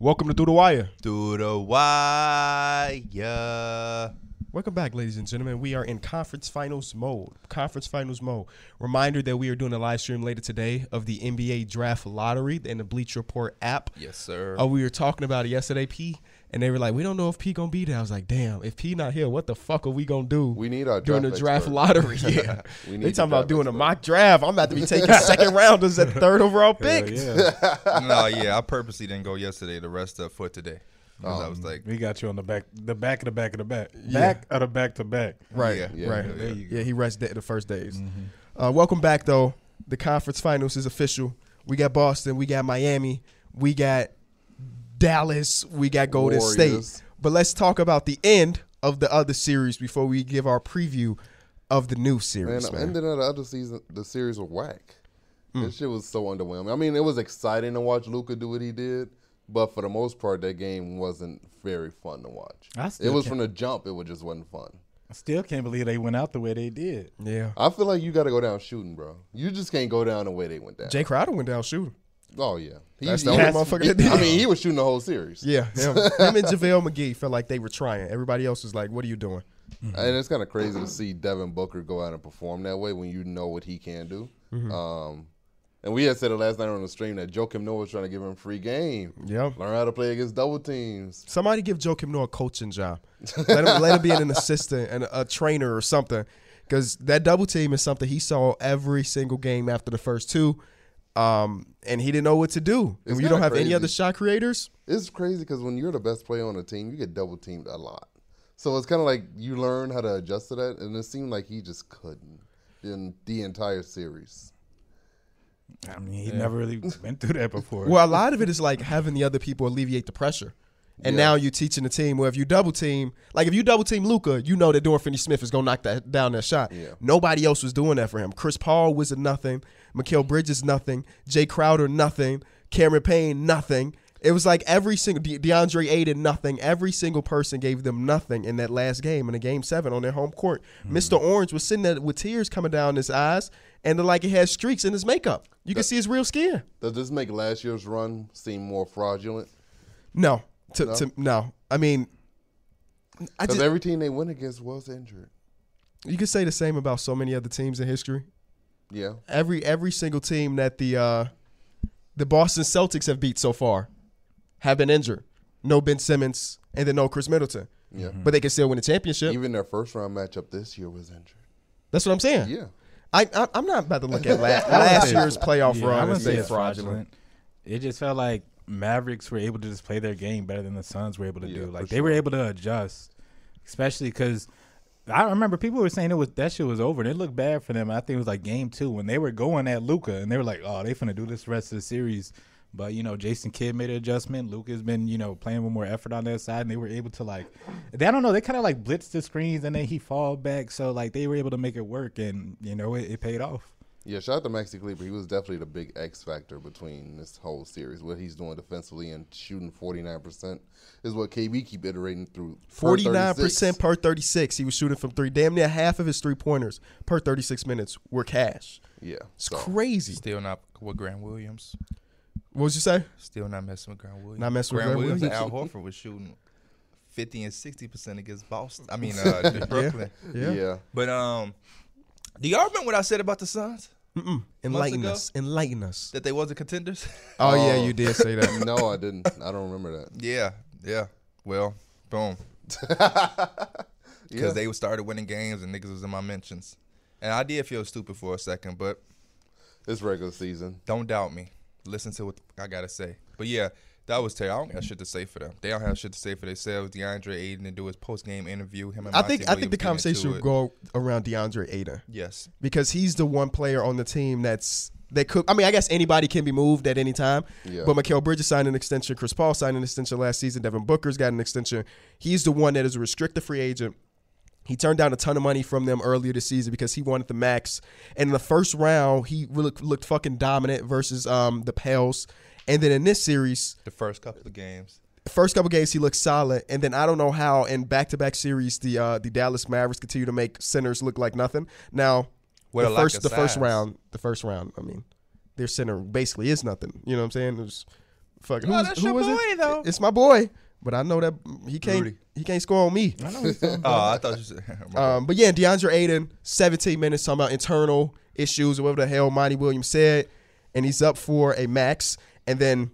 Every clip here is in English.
Welcome to Through the Wire. Through the wire. Welcome back, ladies and gentlemen. We are in conference finals mode. Conference finals mode. Reminder that we are doing a live stream later today of the NBA draft lottery in the Bleacher Report app. Yes, sir. Oh, we were talking about it yesterday, P, and they were like, "We don't know if P gonna be there." I was like, "Damn, if P not here, what the fuck are we gonna do?" We need our during draft the draft expert. lottery. Yeah, We need they the talking about draft doing a mock draft. I'm about to be taking second rounders at the third overall pick. yeah. no, yeah, I purposely didn't go yesterday. The rest of for today. 'Cause I was like, we got you on the back, the back of the back of the back, Yeah. back of the back to back. Right, Yeah, yeah, right. yeah, there you go. Yeah, he rested the first days. Uh, welcome back, though. The conference finals is official. We got Boston, we got Miami, we got Dallas, we got Golden Warriors. State. But let's talk about the end of the other series before we give our preview of the new series. the Man, ending of the other season, the series was whack. Hmm. This shit was so underwhelming. I mean, it was exciting to watch Luka do what he did, but for the most part, that game wasn't very fun to watch. I It was from the jump. It was just wasn't fun. I still can't believe they went out the way they did. yeah. I feel like you got to go down shooting, bro. You just can't go down the way they went down. Jae Crowder went down shooting. Oh yeah, That's the he- only motherfucker that did. I mean, he was shooting the whole series. Yeah, him, him and JaVale McGee felt like they were trying. Everybody else was like, "What are you doing?" And it's kind of crazy to see Devin Booker go out and perform that way when you know what he can do. Mm-hmm. Um, and we had said it last night on the stream that Joakim Noah was trying to give him free game. Yeah. Learn how to play against double teams. Somebody give Joakim Noah a coaching job. Let him, let him be an assistant and a, a trainer or something. Because that double team is something he saw every single game after the first two. Um, and he didn't know what to do. And It's when you don't kinda have any other shot creators, It's crazy because when you're the best player on the team, you get double teamed a lot. So it's kind of like you learn how to adjust to that, and it seemed like he just couldn't in the entire series. I mean, he never really went through that before. well, a lot of it is like having the other people alleviate the pressure. And Yeah. now you're teaching the team. Well, if you double team, like if you double team Luka, you know that Dorian Finney-Smith is gonna knock that down that shot. Yeah. Nobody else was doing that for him. Chris Paul was a nothing. Mikal Bridges nothing. Jae Crowder nothing. Cameron Payne nothing. It was like every single De- DeAndre Ayton nothing. Every single person gave them nothing in that last game in the game seven on their home court. Hmm. Mr. Orange was sitting there with tears coming down his eyes, and like he had streaks in his makeup. You can see his real skin. Does this make last year's run seem more fraudulent? No, to No? to no. I mean, Because every team they went against was injured. you could say the same about so many other teams in history. Yeah. Every every single team that the uh, the Boston Celtics have beat so far have been injured. No Ben Simmons and then no Khris Middleton, Yeah. but they can still win the championship. Even their first round matchup this year was injured. That's what I'm saying. Yeah. I, I I'm not about to look at last, last year's playoff Yeah, I run and wouldn't say say it's fraudulent. It just felt like Mavericks were able to just play their game better than the Suns were able to Yeah, do. Like they were able to adjust, especially because I remember people were saying it was that shit was over and it looked bad for them. I think it was like game two when they were going at Luka and they were like, "Oh, they finna do this rest of the series." But you know, Jason Kidd made an adjustment. Luka's been you know playing with more effort on their side, and they were able to like, they, I don't know, they kind of like blitzed the screens and then he fall back, so like they were able to make it work, and you know it, it paid off. Yeah, shout out to Maxi Kleber. He was definitely the big X factor between this whole series. What he's doing defensively and shooting 49% is what KB keep iterating through. 49% per thirty six. He was shooting from three. Damn near half of his three pointers per thirty six minutes were cash. Yeah. It's so- crazy. still not with Grant Williams. What was you say? Still not messing with Grant Williams. Not messing with Grant Grant Williams. and Williams. Al Horford was shooting fifty and sixty percent against Boston. I mean, uh, Brooklyn. Yeah. yeah. But um, do y'all remember what I said about the Suns? Mm-mm. Enlighten ago? us. Enlighten us. That they wasn't contenders. Oh, yeah, you did say that. no, I didn't. I don't remember that. yeah, yeah. Well, boom. Because Yeah. they started winning games and niggas was in my mentions, and I did feel stupid for a second, but It's regular season. Don't doubt me. Listen to what I gotta say. But yeah, that was terrible. I don't got shit to say for them. They don't have shit to say for themselves. DeAndre Ayton to do his post game interview. Him and I Monty think I think the conversation into would go around DeAndre Ayton Yes. because he's the one player on the team that's that could. I mean, I guess anybody can be moved at any time. Yeah. But Mikal Bridges signed an extension. Chris Paul signed an extension last season. Devin Booker's got an extension. He's the one that is a restricted free agent. He turned down a ton of money from them earlier this season because he wanted the max. And in the first round, he really looked fucking dominant versus um, the Pels. And then in this series, The first couple of games. first couple games he looked solid, and then I don't know how in back to back series the uh, the Dallas Mavericks continue to make centers look like nothing. Now With the first of the first round, the first round, I mean, their center basically is nothing. You know what I'm saying? It was Fuck, Oh, who's- that's who your was boy, it? though. It's my boy, but I know that he can't. Rudy. He can't score on me. I know Oh. I thought you said. Um, but yeah, DeAndre Ayton, 17 minutes talking about internal issues or whatever the hell Monty Williams said, and he's up for a max. And then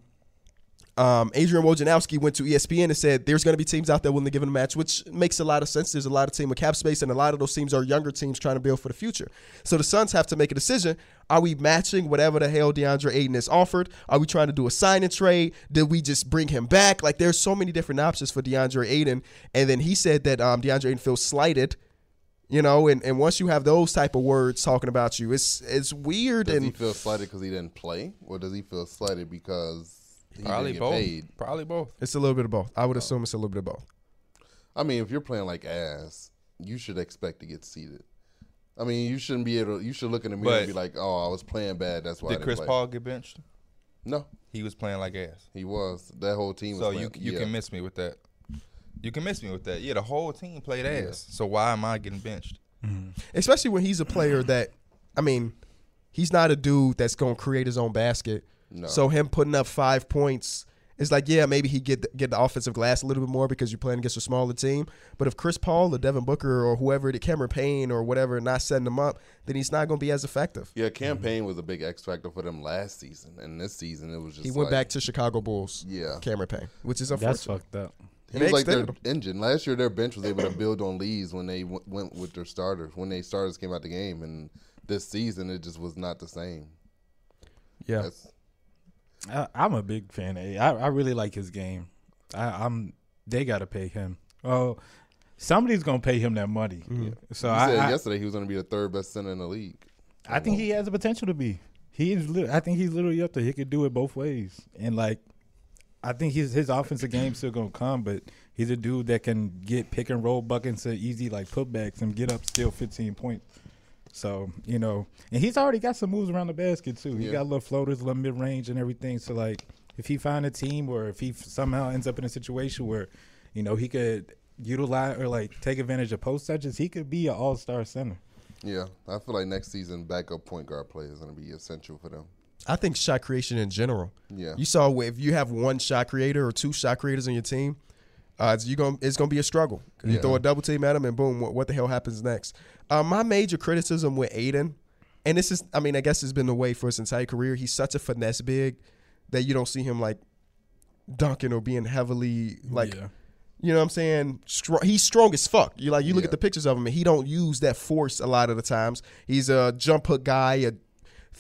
um, Adrian Wojnarowski went to ESPN and said there's going to be teams out there willing to give him a match, which makes a lot of sense. There's a lot of team with cap space, and a lot of those teams are younger teams trying to build for the future. So the Suns have to make a decision: Are we matching whatever the hell DeAndre Ayton is offered? Are we trying to do a sign and trade? Did we just bring him back? Like there's so many different options for DeAndre Ayton. And then he said that um, DeAndre Ayton feels slighted. You know, and, and once you have those type of words talking about you, it's it's weird Does and he feel slighted because he didn't play, or does he feel slighted because he Probably didn't get both. paid? Probably both. it's a little bit of both. I would oh. assume it's a little bit of both. I mean, if you're playing like ass, you should expect to get seated. I mean, you shouldn't be able. to You should look in the mirror and be like, "Oh, I was playing bad. That's why." I Did didn't Chris play." Paul get benched? No, He was playing like ass. he was. That whole team was. So you you yeah. can miss me with that. You can miss me with that. Yeah, the whole team played ass. So why am I getting benched? Mm-hmm. especially when he's a player that, I mean, he's not a dude that's gonna create his own basket. No. So him putting up five points is like, yeah, maybe he get the, get the offensive glass a little bit more because you're playing against a smaller team. But if Chris Paul or Devin Booker or whoever, the Cameron Payne or whatever, not setting him up, then he's not gonna be as effective. Yeah, Cam Payne mm-hmm. was a big X factor for them last season, and this season it was just. He went like- back to Chicago Bulls. Yeah. Cameron Payne, which is a That's unfortunate. fucked up. He They was like their extended engine. Last year, their bench was able to build on leads when they w- went with their starters. When they starters came out the game, and this season it just was not the same. Yeah. That's, I, I'm a big fan of. A. I, I really like his game. I, I'm. They got to pay him. Oh, somebody's gonna pay him that money. Mm-hmm. So he I, said I, yesterday he was going to be the third best center in the league. I think he has the potential to be. He is. I think he's literally up there. He could do it both ways. And like, I think his his offensive game's still gonna come, but he's a dude that can get pick and roll buckets to easy like putbacks and get up still 15 points. So you know, and he's already got some moves around the basket too. He Yeah. got little floaters, little mid range, and everything. So like, if he find a team or if he somehow ends up in a situation where, you know, he could utilize or like take advantage of post touches, he could be an all star center. Yeah, I feel like next season backup point guard play is going to be essential for them. I think shot creation in general. Yeah. You saw if you have one shot creator or two shot creators on your team, uh, it's, you gonna, it's gonna be a struggle. You Yeah. throw a double team at them and boom, what, what the hell happens next? Uh, my major criticism with Ayton, and this is, I mean, I guess it's been the way for his entire career. He's such a finesse big that you don't see him like dunking or being heavily like Yeah. you know what I'm saying? Strong, he's strong as fuck. You like you look Yeah. at the pictures of him and he don't use that force a lot of the times. He's a jump hook guy, a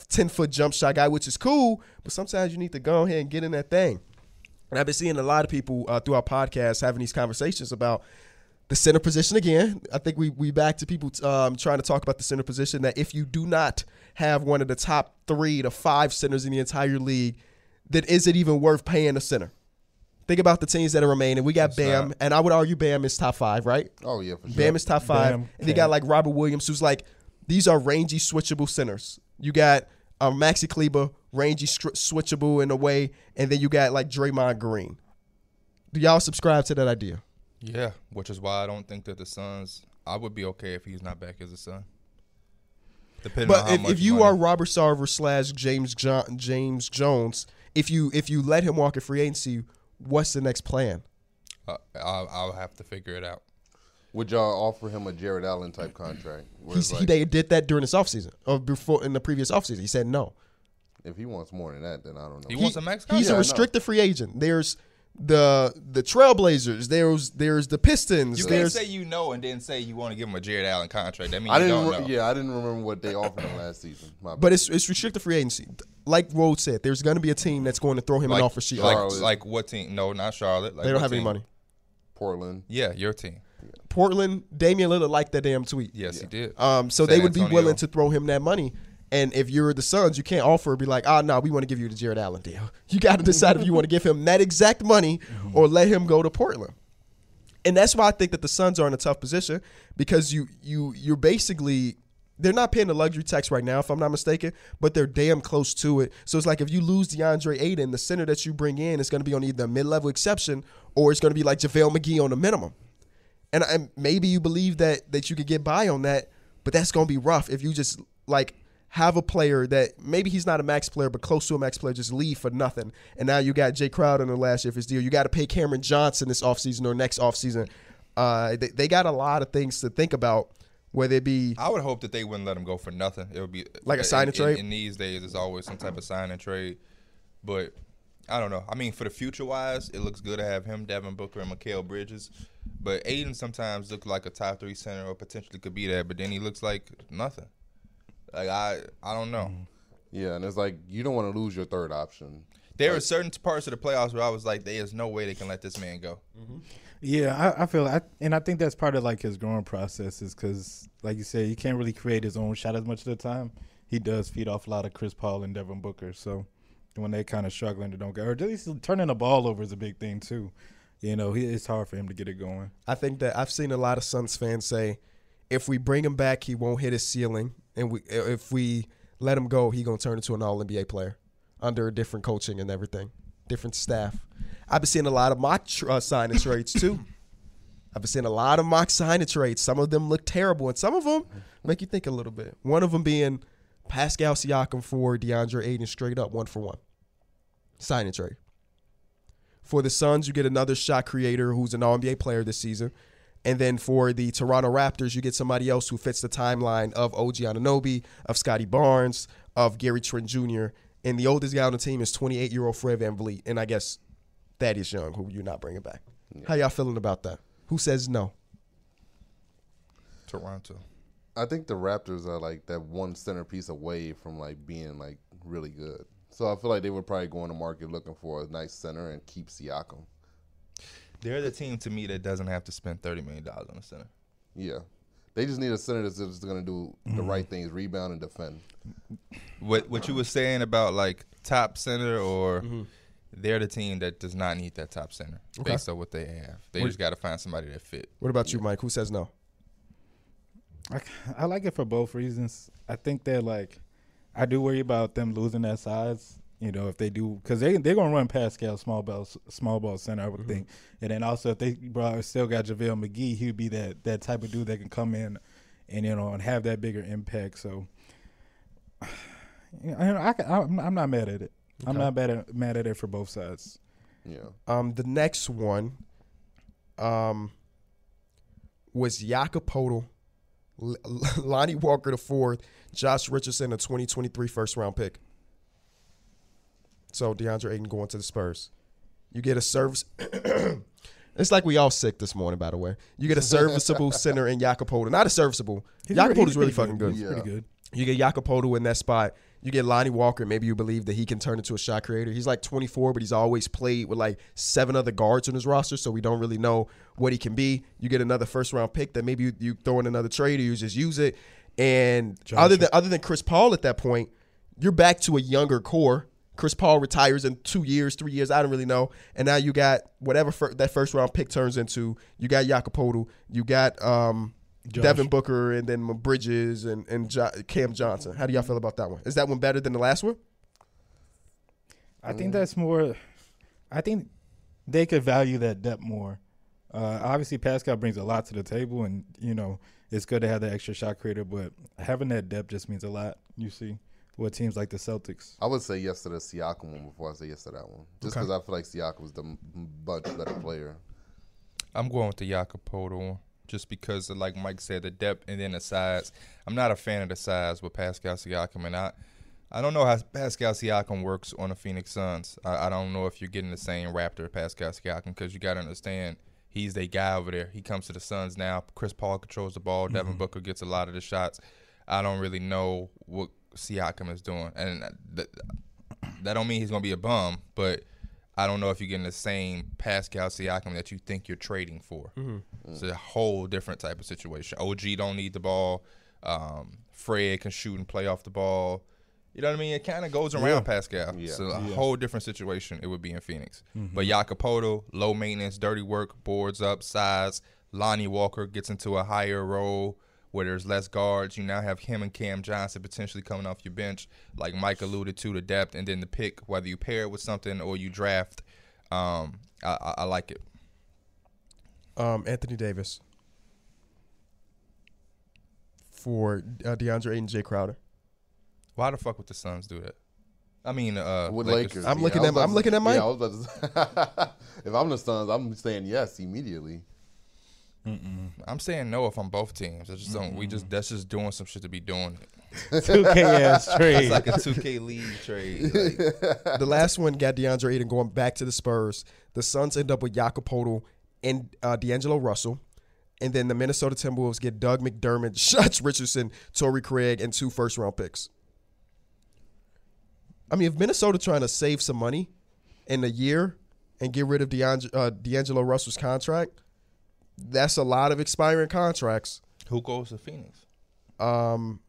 ten foot jump shot guy, which is cool. But sometimes you need to go ahead and get in that thing. And I've been seeing a lot of people uh, through our podcast having these conversations about the center position again. I think we we back to people um, trying to talk about the center position. That if you do not have one of the top three to five centers in the entire league, then is it even worth paying a center? Think about the teams that are remaining. We got It's Bam, not. and I would argue Bam is top five, right? Oh yeah, for sure. Bam is top five, Bam, and you got like Robert Williams, who's like these are rangy, switchable centers. You got um, Maxi Kleber, rangy, str- switchable in a way, and then you got like Draymond Green. Do y'all subscribe to that idea? Yeah, which is why I don't think that the Suns. I would be okay if he's not back as a son. Depending on But if, if you money. are Robert Sarver slash James jo- James Jones, if you if you let him walk in free agency, what's the next plan? uh, I'll, I'll have to figure it out. Would y'all offer him a Jarrett Allen type contract? Where He's, it's he they did that during this offseason or before in the previous offseason. He said no. if he wants more than that, then I don't know. He wants a max He's contract. Yeah, I a know. restricted free agent. There's the the Trailblazers. There's there's the Pistons. You can't say you know and then say you want to give him a Jarrett Allen contract. That means I you didn't. don't Re- know. yeah, I didn't remember what they offered him last season. But it's it's restricted free agency. Like Rhodes said, there's going to be a team that's going to throw him like, an offer sheet. like, like what team? No, not Charlotte. Like they don't what have any money. Portland. Yeah, your team. Portland, Damian Lillard liked that damn tweet. Yes, he did. Um, so San they would be willing to throw him that money. And if you're the Suns, you can't offer be like, ah, no, we want to give you the Jarrett Allen deal. You got to decide if you want to give him that exact money or let him go to Portland. And that's why I think that the Suns are in a tough position because you you you're basically they're not paying the luxury tax right now, if I'm not mistaken, but they're damn close to it. So it's like if you lose DeAndre Ayton, the center that you bring in is going to be on either a mid-level exception or it's going to be like JaVale McGee on the minimum. And, and maybe you believe that that you could get by on that, but that's going to be rough if you just like have a player that maybe he's not a max player, but close to a max player, just leave for nothing. And now you got Jae Crowder in the last year of his deal. You got to pay Cameron Johnson this offseason or next offseason. Uh, they, they got a lot of things to think about, whether it be I would hope that they wouldn't let him go for nothing. It would be Like a sign and in- in- trade? In, these days, there's always some type of sign and trade, but I don't know. I mean, for the future wise, it looks good to have him, Devin Booker, and Mikal Bridges. But Ayton sometimes looks like a top three center or potentially could be that, but then he looks like nothing. Like I, I don't know. Mm-hmm. Yeah, and it's like you don't want to lose your third option. There are certain parts of the playoffs where I was like, there is no way they can let this man go. Mm-hmm. Yeah, I, I feel, I, and I think that's part of like his growing process is because, like you said, he can't really create his own shot as much of the time. He does feed off a lot of Chris Paul and Devin Booker. So when they kind of struggling to don't go, or at least turning the ball over is a big thing too. You know, he, it's hard for him to get it going. I think that I've seen a lot of Suns fans say, if we bring him back, he won't hit his ceiling, and we if we let him go, he gonna turn into an All NBA player under a different coaching and everything, different staff. I've been seeing a lot of mock tr- uh, signing trades too. I've been seeing a lot of mock signing trades. Some of them look terrible, and some of them make you think a little bit. One of them being Pascal Siakam for DeAndre Ayton, straight up one for one signing trade. For the Suns, you get another shot creator who's an All NBA player this season. And then for the Toronto Raptors, you get somebody else who fits the timeline of OG Anunoby, of Scottie Barnes, of Gary Trent Jr. And the oldest guy on the team is 28 year old Fred VanVleet. And I guess Thaddeus Young, who you're not bringing back. How y'all feeling about that? Who says no? Toronto. I think the Raptors are like that one centerpiece away from like being like really good. So I feel like they would probably go on the market looking for a nice center and keep Siakam. They're the team to me that doesn't have to spend thirty million dollars on a center. Yeah. They just need a center that's just going to do the right things, rebound and defend. What what you were saying about like top center or Mm-hmm. they're the team that does not need that top center based on what they have. They What- just got to find somebody that fit. What about you, Mike? Who says no? I, I like it for both reasons. I think they're like I do worry about them losing that size. You know, if they do, because they they're gonna run Pascal small ball small ball center, I would think. And then also if they brought still got JaVale McGee, he'd be that that type of dude that can come in and you know and have that bigger impact. So, you know, I, can- I'm, I'm not mad at it. I'm not mad at mad at it for both sides. Yeah. Um, the next one um, was Jakob Poeltl, L- Lonnie Walker the fourth, Josh Richardson, a 2023 first round pick. So DeAndre Ayton going to the Spurs. You get a service. it's like we all sick this morning, by the way. You get a serviceable center in Jakob Not a serviceable. Jakob re- Poeltl's really fucking good. He's Yeah. pretty good. You get Jakob in that spot. You get Lonnie Walker. Maybe you believe that he can turn into a shot creator. He's like 24, but he's always played with like seven other guards on his roster, so we don't really know what he can be. You get another first round pick that maybe you, you throw in another trade or you just use it. And Josh- other than other than Chris Paul at that point, you're back to a younger core. Chris Paul retires in two years, three years. I don't really know. And now you got whatever fir- that first round pick turns into. You got Jakob Poeltl. You got um, Josh. Devin Booker and then Bridges and and jo- Cam Johnson. How do y'all feel about that one? Is that one better than the last one? I think that's more. I think they could value that depth more. Uh, obviously, Pascal brings a lot to the table, and you know it's good to have that extra shot creator. But having that depth just means a lot. You see, what teams like the Celtics. I would say yes to the Siakam one before I say yes to that one. Just Okay. because I feel like Siakam was the much better player. I'm going with the Jakob Poeltl one, just because, of, like Mike said, the depth and then the size. I'm not a fan of the size with Pascal Siakam, and I, I don't know how Pascal Siakam works on the Phoenix Suns. I, I don't know if you're getting the same Raptor Pascal Siakam because you got to understand he's the guy over there. He comes to the Suns now. Chris Paul controls the ball. Devin mm-hmm. Booker gets a lot of the shots. I don't really know what Siakam is doing, and that, that don't mean he's gonna be a bum, but I don't know if you're getting the same Pascal Siakam that you think you're trading for. Mm-hmm. Mm. It's a whole different type of situation. OG don't need the ball. Um, Fred can shoot and play off the ball. You know what I mean? It kind of goes around Pascal. Yeah. It's a Yeah. whole different situation. It would be in Phoenix. Mm-hmm. But Jakob Poeltl, low maintenance, dirty work, boards up, size. Lonnie Walker gets into a higher role where there's less guards. You now have him and Cam Johnson potentially coming off your bench, like Mike alluded to, the depth, and then the pick, whether you pair it with something or you draft. Um, I, I, I like it. Um, Anthony Davis for uh, DeAndre Ayton, Jae Crowder. Why the fuck would the Suns do that? I mean, uh, With Lakers. Lakers, I'm yeah, looking at- about I'm to- looking at Mike. Yeah, I was about to say, if I'm the Suns, I'm saying yes immediately. I'm saying no if I'm both teams. I just don't. We just that's just doing some shit to be doing. it. 2K ass trade. It's like a 2K league trade. Like, the last one got DeAndre Ayton going back to the Spurs. The Suns end up with Jakob Poeltl and uh, D'Angelo Russell. And then the Minnesota Timberwolves get Doug McDermott, Josh Richardson, Torrey Craig, and two first round picks. I mean, if Minnesota trying to save some money in a year and get rid of DeAndre, uh, D'Angelo Russell's contract, that's a lot of expiring contracts. who goes to Phoenix? Um,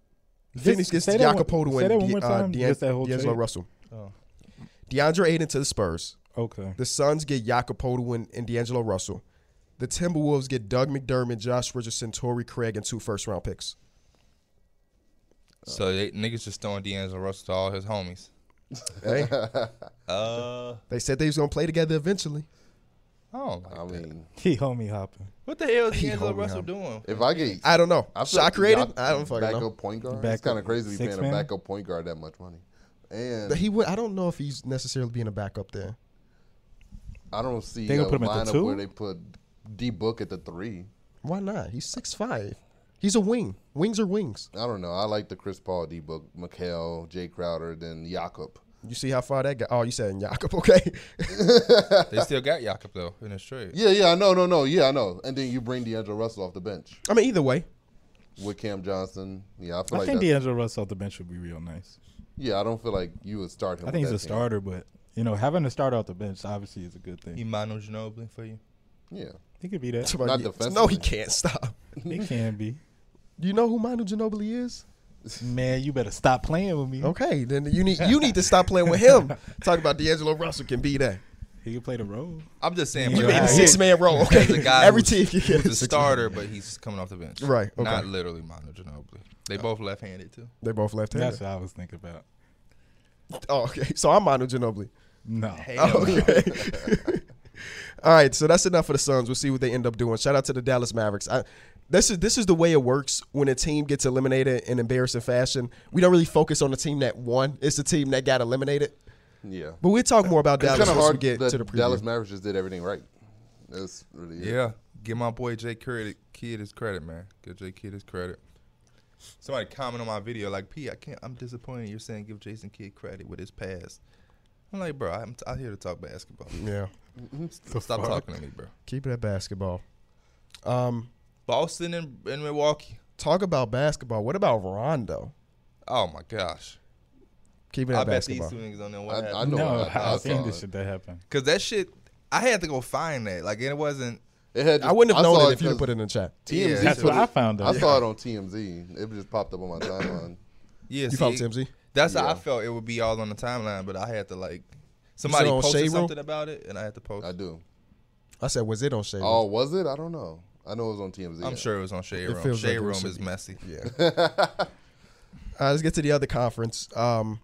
Just Phoenix gets say that Jakob one- Poeltl say that and one De- uh, time, Dean- just that whole D'Angelo trade. Russell. Oh. DeAndre Ayton to the Spurs. okay. The Suns get Jakob Poeltl and, and D'Angelo Russell. The Timberwolves get Doug McDermott, Josh Richardson, Torrey Craig, and two first round picks. So they, niggas just throwing D'Angelo Russell to all his homies. Hey, Uh, they said they was gonna play together eventually. Oh, my I God. mean, He homie hopping. what the hell is He D'Angelo hold Russell up. doing? if I get I don't know. I feel Shot like created? y'all- I don't fucking know. backup know. point guard. it's kind of crazy to be six paying a backup point guard that much money. And But he would. I don't know if he's necessarily being a backup there. I don't see They a gonna put him at the two? where they put D Book at the three. Why not? He's six five. He's a wing. Wings are wings. I don't know. I like the Chris Paul, D Book, Mikal, Jae Crowder, then Jakob. You see how far that got? Oh, you said Jakob. Okay. They still got Jakob though in his trade. Yeah, yeah, I know, no, no, yeah, I know. And then you bring D'Angelo Russell off the bench I mean, either way, with Cam Johnson. Yeah, I feel like I like think that's, D'Angelo Russell off the bench would be real nice. yeah, I don't feel like you would start him. I think with he's a team. starter, but you know, having a starter off the bench obviously is a good thing. He Manu Ginobili for you. Yeah, He could be that. Somebody- Not no, he can't stop. he can be. Do you know who Manu Ginobili is? Man, you better stop playing with me. Okay, then you need you need to stop playing with him. Talk about D'Angelo Russell can be that. He can play the role. I'm just saying. You You but made Yeah, a as he- six man role. Okay, a guy every team you get who's a a starter, but he's coming off the bench. Right, okay. Not literally Manu Ginobili. They both left-handed too. They both left handed. That's what I was thinking about. Oh, okay. So I'm Manu Ginobili. No. Hell no. Okay. All right, so that's enough for the Suns. We'll see what they end up doing. Shout out to the Dallas Mavericks. I, this is this is the way it works when a team gets eliminated in embarrassing fashion. We don't really focus on the team that won. It's the team that got eliminated. yeah. But we'll talk more about It's Dallas kind of once we get to the preview. Dallas Mavericks just did everything right. That's really it. Yeah, give my boy Jay credit, Kidd his credit, man. Give Jay Kidd his credit. Somebody comment on my video like, "P, I can't. I'm disappointed. You're saying give Jason Kidd credit with his past." I'm like, bro, I'm t- out here to talk basketball. Yeah, Stop talking to me, bro. keep it at basketball. Um, Boston and, and Milwaukee. talk about basketball. What about Rondo? Oh my gosh. Keep it I at bet these two niggas don't know what I- I happened. know No, I- I I've seen this shit that happened. Cause that shit, I had to go find that. Like it wasn't. It had I wouldn't have known saw it if you put it in the chat. TMZ Yeah, That's put what I it- found I out. saw it on TMZ. It just popped up on my timeline. Yeah, You see, found TMZ? That's how I felt. It would be all on the timeline, but I had to like. Somebody posted Shade Room? something about it, and I had to post. I do. I said, was it on Shade? Oh, was it? I don't know. I know it was on TMZ. I'm sure it was on Shade It Room. feels like it Room was is some- messy. Yeah. All right, let's get to the other conference. Um,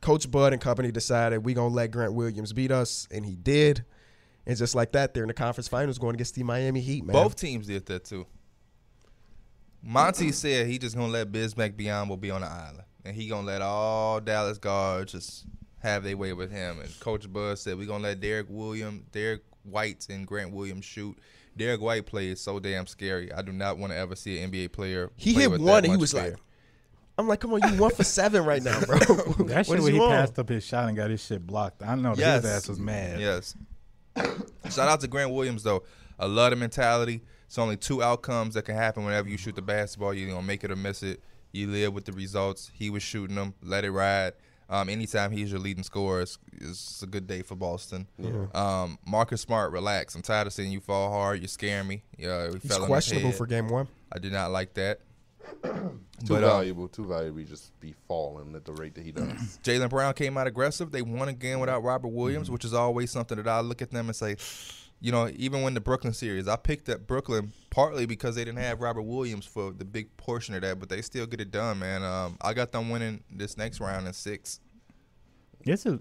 Coach Bud and company decided we gonna let Grant Williams beat us, and he did. And just like that, they're in the conference finals going against the Miami Heat. Man, Both teams did that too. Monty said he just gonna let Bismack Biyombo be on the island, and he gonna let all Dallas guards just have their way with him. And Coach Bud said we gonna let Derek Williams, Derrick White, and Grant Williams shoot. Derrick White play is so damn scary. I do not want to ever see an NBA player. he play hit with one, that and he was fear. like, "I'm like, come on, you one for seven right now, bro." That What shit is where he you on? passed up his shot and got his shit blocked. I know Yes. his ass was mad. Yes. Shout out to Grant Williams though. I love the mentality. It's only two outcomes that can happen whenever you shoot the basketball. You're gonna make it or miss it. You live with the results. He was shooting them. Let it ride. Um, anytime he's your leading scorer, it's, it's a good day for Boston. Um, Marcus Smart, relax. I'm tired of seeing you fall hard. You're scaring me. Yeah, we He's fell questionable for game one. I did not like that. Too But, uh, valuable. Too valuable. Just be falling at the rate that he does. Jaylen Brown came out aggressive. They won again without Robert Williams, which is always something that I look at them and say, you know, even when the Brooklyn series, I picked up Brooklyn partly because they didn't have Robert Williams for the big portion of that, but they still get it done, man. Um, I got them winning this next round in six. This is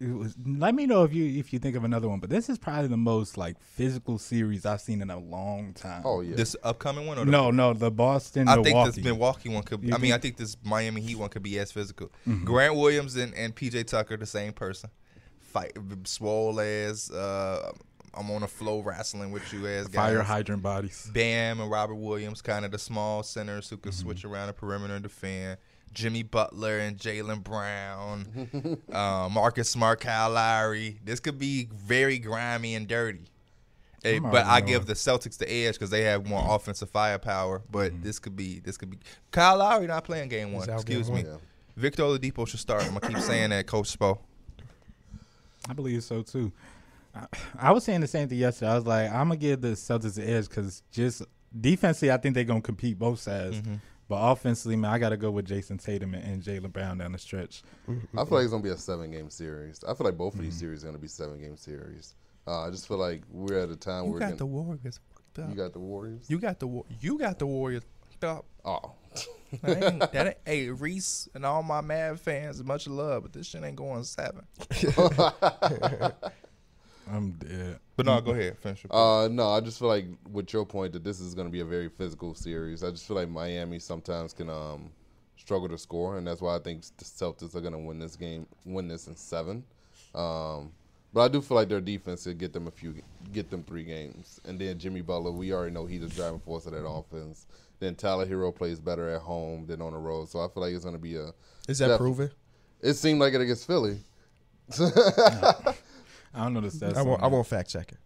it was. Let me know if you if you think of another one. But this is probably the most like physical series I've seen in a long time. Oh yeah. This upcoming one or the no, no, the Boston I Milwaukee. think this Milwaukee one could. You I mean, I think- think this Miami Heat one could be as physical. Mm-hmm. Grant Williams and, and PJ Tucker, the same person, fight swole as. Uh, I'm on a flow wrestling with you as guys. fire hydrant bodies. Bam and Robert Williams, kind of the small centers who could Mm-hmm. switch around the perimeter and defend. Jimmy Butler and Jaylen Brown, uh, Marcus Smart, Kyle Lowry. This could be very grimy and dirty. Hey, but I give the Celtics the edge because they have more offensive firepower. But Mm-hmm. this could be this could be Kyle Lowry not playing game one. Excuse game me. one. Yeah. Victor Oladipo should start. I'm gonna keep saying that, Coach Spo. I believe so too. I, I was saying the same thing yesterday. I was like, I'm gonna give the Celtics the edge because just defensively, I think they're gonna compete both sides. Mm-hmm. But offensively, man, I got to go with Jayson Tatum and, and Jaylen Brown down the stretch. I feel like it's gonna be a seven game series. I feel like both of these series are gonna be seven game series. Uh, I just feel like we're at a time You where got we're the getting, Warriors fucked up. you got the Warriors. You got the Wa- you got the Warriors fucked up. Oh, That ain't, that ain't, hey, Reese and all my Mad fans, much love, but this shit ain't going seven. I'm dead. But no, go ahead, finish your point. Uh, no, I just feel like with your point that this is going to be a very physical series. I just feel like Miami sometimes can um, struggle to score, and that's why I think the Celtics are going to win this game, win this in seven. Um, but I do feel like their defense could get them a few, get them three games, and then Jimmy Butler. We already know he's the driving force of that offense. Then Tyler Herro plays better at home than on the road, so I feel like it's going to be a. Is that Def- proven? It seemed like it against Philly. I don't know the stats. I won't. I won't fact check it.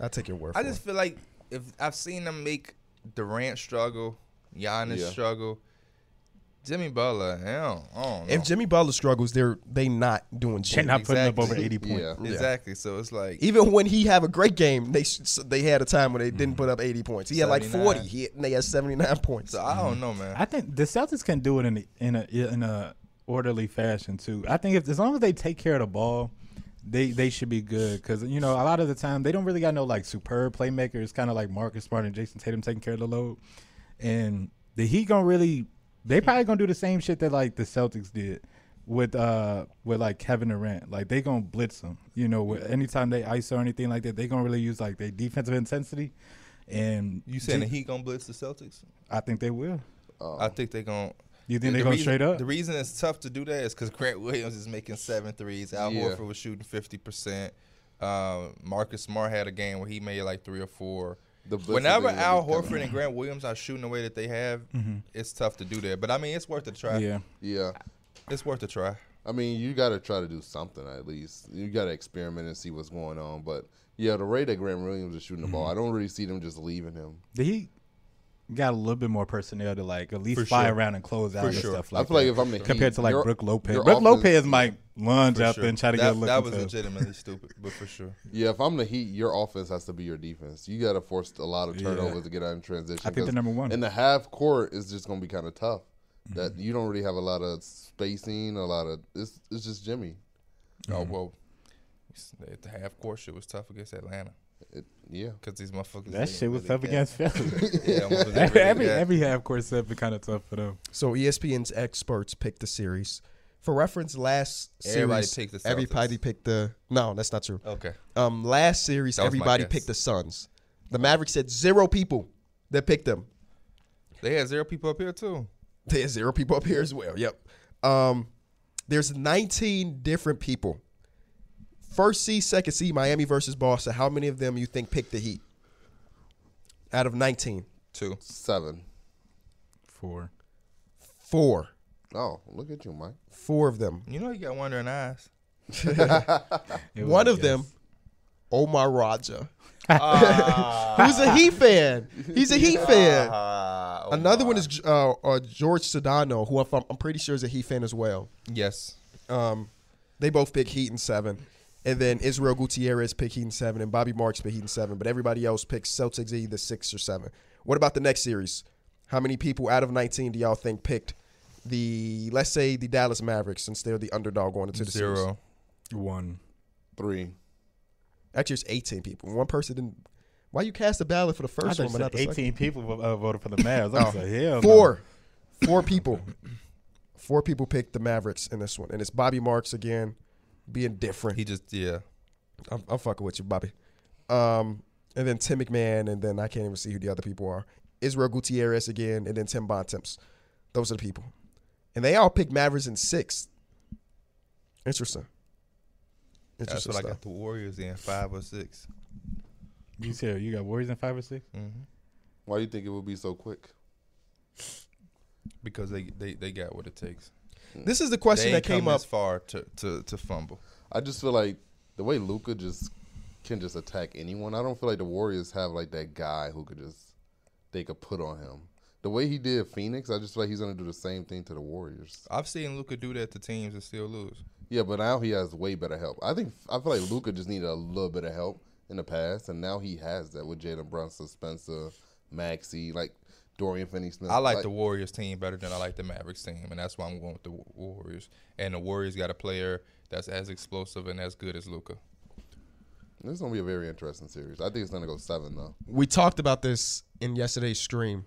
I'll take your word for I just it. feel like if I've seen them make Durant struggle, Giannis Yeah. struggle, Jimmy Butler, Hell, I don't know. If Jimmy Butler struggles, they're they not doing They're shit. not putting up Exactly. over 80 points. Yeah. Yeah. exactly, so it's like Even when he have a great game, they s- they had a time when they didn't mm. put up 80 points. He had like 40. 79. He had, and they had 79 points. so I don't know, man. I think the Celtics can do it in a, in a in a orderly fashion too. I think if as long as they take care of the ball, they they should be good. Because you know a lot of the time they don't really got no like superb playmakers. Kind of like Marcus Smart and Jayson Tatum taking care of the load, and the Heat gonna really they probably gonna do the same shit that like the Celtics did with uh with like Kevin Durant. Like they gonna blitz them. You know, with, anytime they ice or anything like that, they gonna really use like their defensive intensity. And You saying J- the Heat gonna blitz the Celtics? I think they will. I think they're gonna. You think the they're gonna reason- straight up? The reason it's tough to do that is because Grant Williams is making seven threes. Al Yeah. Horford was shooting fifty percent. Uh, Marcus Smart had a game where he made like three or four. The Whenever Al Horford and Grant Williams are shooting the way that they have, it's tough to do that. But I mean, it's worth a try. Yeah. yeah. It's worth a try. I mean, you got to try to do something at least. You got to experiment and see what's going on. But yeah, the rate that Grant Williams is shooting the ball, I don't really see them just leaving him. The Heat got a little bit more personnel to like at least For fly sure. around and close out and sure. stuff like I feel like that. if I'm the compared Heat, to like your- Brook Lopez. your Brook offense- Lopez might lunge For up sure. and try to that, get a look That was into- legitimately stupid, but for sure. Yeah, if I'm the Heat, your offense has to be your defense. You got to force a lot of Yeah. turnovers to get out in transition. I think they're 'cause number one. In the half court is just going to be kind of tough. Mm-hmm. That you don't really have a lot of spacing, a lot of it's it's just Jimmy. Oh well, the half court shit was tough against Atlanta It, yeah, because these motherfuckers. that shit was really tough got- against Philly. Yeah, every really every, got- every half court set been kind of tough for them. So ESPN's experts picked the series. For reference, last Everybody series, picked the Celtics. everybody picked the. No, that's not true. Okay. Um, last series, That everybody picked the Suns. The Mavericks had zero people that picked them. They had zero people up here too. They had zero people up here as well. Yep. Um, there's 19 different people. First seed, second seed, Miami versus Boston. How many of them you think picked the Heat? Out of 19, Two. seven. For four, Oh, look at you, Mike. four of them. You know you got wandering eyes. One of a them. Omar Raja, who's a Heat fan. He's a Heat fan. Oh Another one is uh, uh, Jorge Sedano, who I'm, I'm pretty sure is a Heat fan as well. yes. Um, they both pick Heat in seven. And then Israel Gutierrez picked Heat in seven, and Bobby Marks picked Heat in seven. But everybody else picks Celtics either six or seven. What about the next series? How many people out of 19 do y'all think picked the, let's say, the Dallas Mavericks since they're the underdog going into the series? Zero. one. Three. Actually, it's 18 people. One person didn't. Why you cast a ballot for the first thought one, but not the second? 18 people uh, voted for the Mavs. I was Oh. like, hell no. Four. Four people. Four people picked the Mavericks in this one. And it's Bobby Marks again, being different. He just yeah. I'm, I'm fucking with you, Bobby. Um, and then Tim McMahon, and then I can't even see who the other people are. Israel Gutierrez again, and then Tim Bontemps. Those are the people, and they all picked Mavericks in sixth. Interesting. That's Interesting what I got the Warriors in five or six. You said you got Warriors in five or six. hmm Why do you think it would be so quick? Because they, they they got what it takes. Mm. This is the question they that came come up. this far to, to to fumble. I just feel like the way Luka just can just attack anyone. I don't feel like the Warriors have like that guy who could just they could put on him. The way he did Phoenix, I just feel like he's gonna do the same thing to the Warriors. I've seen Luka do that to teams and still lose. Yeah, but now he has way better help. I think I feel like Luka just needed a little bit of help in the past, and now he has that with Jalen Brunson, Spencer, Maxi, like Dorian Finney-Smith. I like the Warriors team better than I like the Mavericks team, and that's why I'm going with the Warriors. And the Warriors got a player that's as explosive and as good as Luka. This is gonna be a very interesting series. I think it's gonna go seven though. We talked about this in yesterday's stream.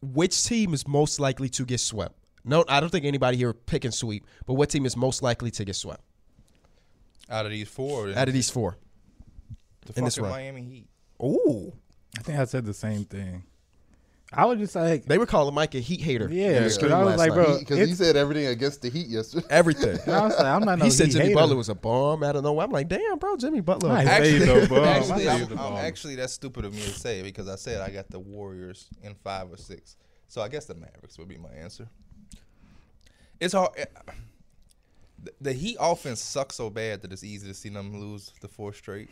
Which team is most likely to get swept? No, I don't think anybody here pick and sweep. But what team is most likely to get swept Out of these four, out of these four? the in this fucking run. Miami Heat. Ooh, I think I said the same thing. I was just like, they were calling Mike a heat hater. Yeah, in the 'cause stream I was last like, night. bro, Because he, it's- said everything against the Heat yesterday. everything. I was like, I'm not no he said Jimmy hater. Butler was a bomb out of nowhere. I'm like, damn, bro, Jimmy Butler. I Actually, saved the ball. I actually, saved I'm, I'm ball. actually that's stupid of me to say because I said I got the Warriors in five or six. So I guess the Mavericks would be my answer. It's hard. eh, The, the Heat offense sucks so bad that it's easy to see them lose the four straight.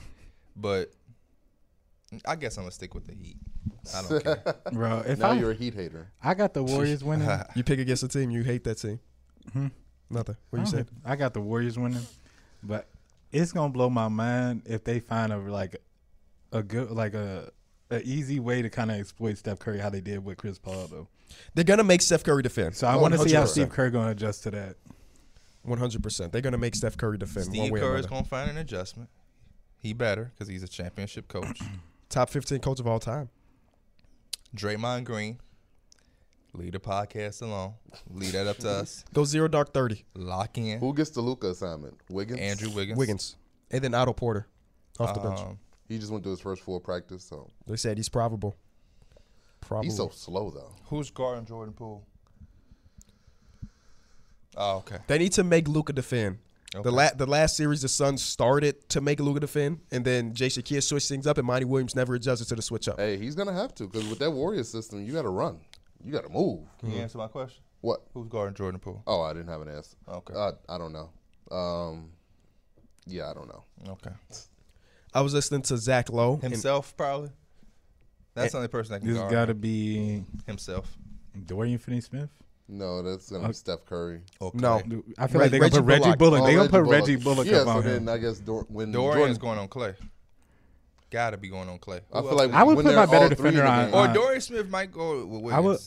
But I guess I'm gonna stick with the Heat. I don't care. bro. If now I, you're a Heat hater. I got the Warriors winning. You pick against a team, you hate that team. Hmm? Nothing. What I you said? I got the Warriors winning, but it's gonna blow my mind if they find a like a good like a a easy way to kind of exploit Steph Curry how they did with Chris Paul though. They're gonna make Steph Curry defend. So I want to see how 100%. Steve Kerr gonna adjust to that. One hundred percent. They're gonna make Steph Curry defend. one Steve way or Kerr is gonna find an adjustment. He better because he's a championship coach. Top fifteen coach of all time. Draymond Green, leave the podcast alone. Leave that up to us. Go zero dark thirty. Lock in. Who gets the Luka assignment? Wiggins. Andrew Wiggins. Wiggins, and then Otto Porter off the bench. Um, He just went through his first full practice, so They said he's probable. Probable. he's so slow though. Who's guarding Jordan Poole? Oh, okay. They need to make Luka defend. Okay. The la- the last series, the Suns started to make Luka defend, and then Jason Kidd switched things up, and Monty Williams never adjusted to the switch up. Hey, he's gonna have to because with that Warrior system, you got to run. You got to move. Can you answer my question? What? Who's guarding Jordan Poole? Oh, I didn't have an answer. Okay. Uh, I don't know. Um, yeah, I don't know. Okay. I was listening to Zach Lowe. and- Himself, probably. That's the only person that can This got to be himself. Dorian Finney-Smith. No, that's gonna Uh, be Steph Curry. Okay. No. I feel Reg- like they're gonna put Reggie Reggie Bullock. Bullock. Oh, They're gonna put Bullock. Reggie Bullock Yeah, up so on then him. I guess Dor- when Dorian's Jordan, going on Clay. Gotta be going on Clay. I Who feel else like I would when put they're my better all three defender on- game- Or uh, Dorian Smith might go with Wiggins. I would-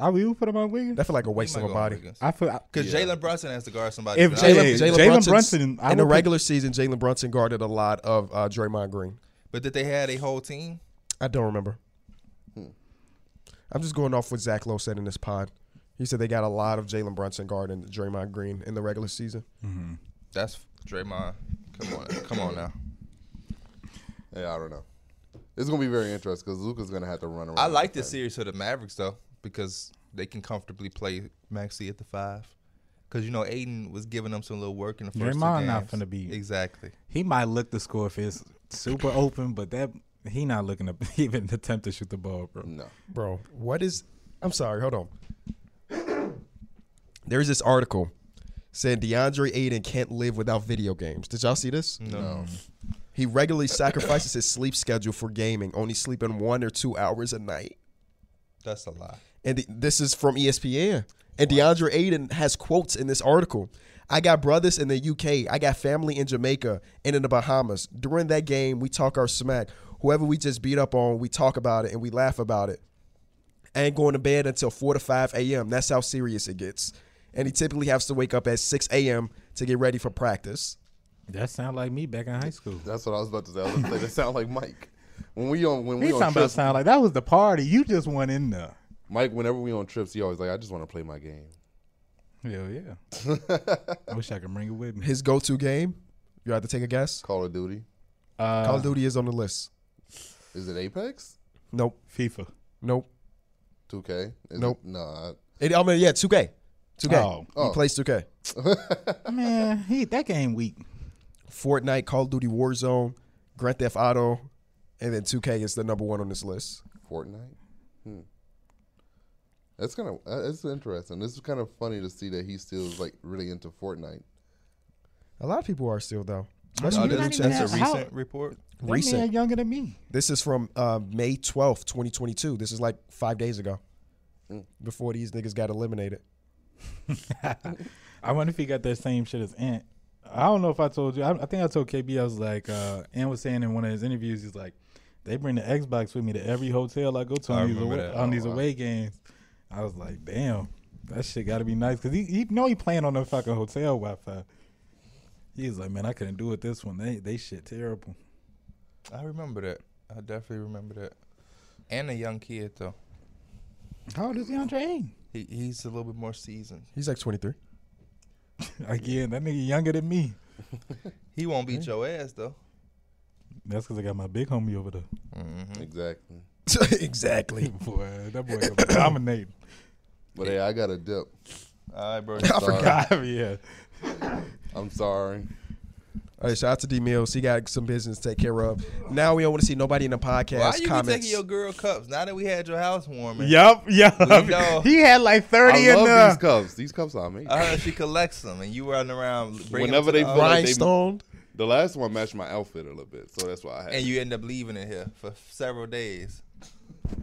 I will put him on Wiggins. That feel like a waste of a body. I feel Because Yeah. Jalen Brunson has to guard somebody. If. Jalen- Brunson, I in the would put- regular season, Jalen Brunson guarded a lot of uh, Draymond Green. but did they had a whole team? I don't remember. I'm just going off what Zach Lowe said in this pod. He said they got a lot of Jalen Brunson guarding Draymond Green in the regular season. Mm-hmm. That's Draymond. Come on, come on now. Yeah, I don't know. It's gonna be very interesting because Luka's gonna have to run around. I like this series for the Mavericks though because they can comfortably play Maxi at the five. Because you know Ayton was giving them some little work in the first Draymond two not gonna be- exactly. He might look the score if it's super open, but that he not looking to even attempt to shoot the ball, bro. No, Bro, what is. I'm sorry, hold on. There's this article saying DeAndre Ayton can't live without video games. Did y'all see this? No, He regularly sacrifices his sleep schedule for gaming, only sleeping one or two hours a night. that's a lie. And th- this is from ESPN. And DeAndre Ayton has quotes in this article. I got brothers in the UK. I got family in Jamaica and in the Bahamas. During that game, we talk our smack. Whoever we just beat up on, we talk about it and we laugh about it. I ain't going to bed until 4 to 5 a.m. That's how serious it gets. And he typically has to wake up at 6 a.m. to get ready for practice. That sound like me back in high school. that's what I was about to say. I was gonna say that sound like Mike. When we on when we He on talking about trips, sound like that was the party. You just went in there. Mike. Whenever we on trips, he always like, I just want to play my game. Hell yeah. I wish I could bring it with me. His go-to game. You have to take a guess. Call of Duty. Uh, Call of Duty is on the list. Is it Apex? Nope. FIFA. Nope. 2K? Is Nope. It, nah. It, I mean, yeah, 2K. 2K. Oh. He Oh. plays 2K. Man, he that game weak. Fortnite, Call of Duty Warzone, Grand Theft Auto, and then 2K is the number one on this list. Fortnite. Hmm. That's kind of uh, it's interesting. This is kind of funny to see that he still is like really into Fortnite. A lot of people are still though. Especially You're this- even that's a that- how- recent report. That man recent. younger than me. This is from uh, May 12th, 2022. This is like five days ago. Mm. Before these niggas got eliminated. I wonder if he got that same shit as Ant. I don't know if I told you. I, I think I told KB. I was like, uh, Ant was saying in one of his interviews, he's like, they bring the Xbox with me to every hotel I go to I on these away, on Oh, these away games. I was like, damn, that shit got to be nice because he, he know he playing on the fucking hotel Wi-Fi. He's like, man, I couldn't do it this one. They they shit terrible. I remember that. I definitely remember that. And a young kid though. How old is DeAndre? He he's a little bit more seasoned. He's like 23. Again, that nigga younger than me. He won't beat your ass though. That's because I got my big homie over there. Mm-hmm. Exactly. exactly. Boy, that boy gonna dominate. But hey, I got a dip. All right, bro. I Sorry. forgot. yeah. I'm sorry. All right, shout out to D Mills. He got some business to take care of. Now we don't want to see nobody in the podcast Why you comments. taking your girl cups? Now that we had your house warming. Yup, yup. We know. He had like 30 I in love the. these cups. These cups are amazing. I heard she collects them, and you running around bringing Whenever them to they the feel office, like they- The last one matched my outfit a little bit, so that's why I had. and it. you end up leaving it here for several days.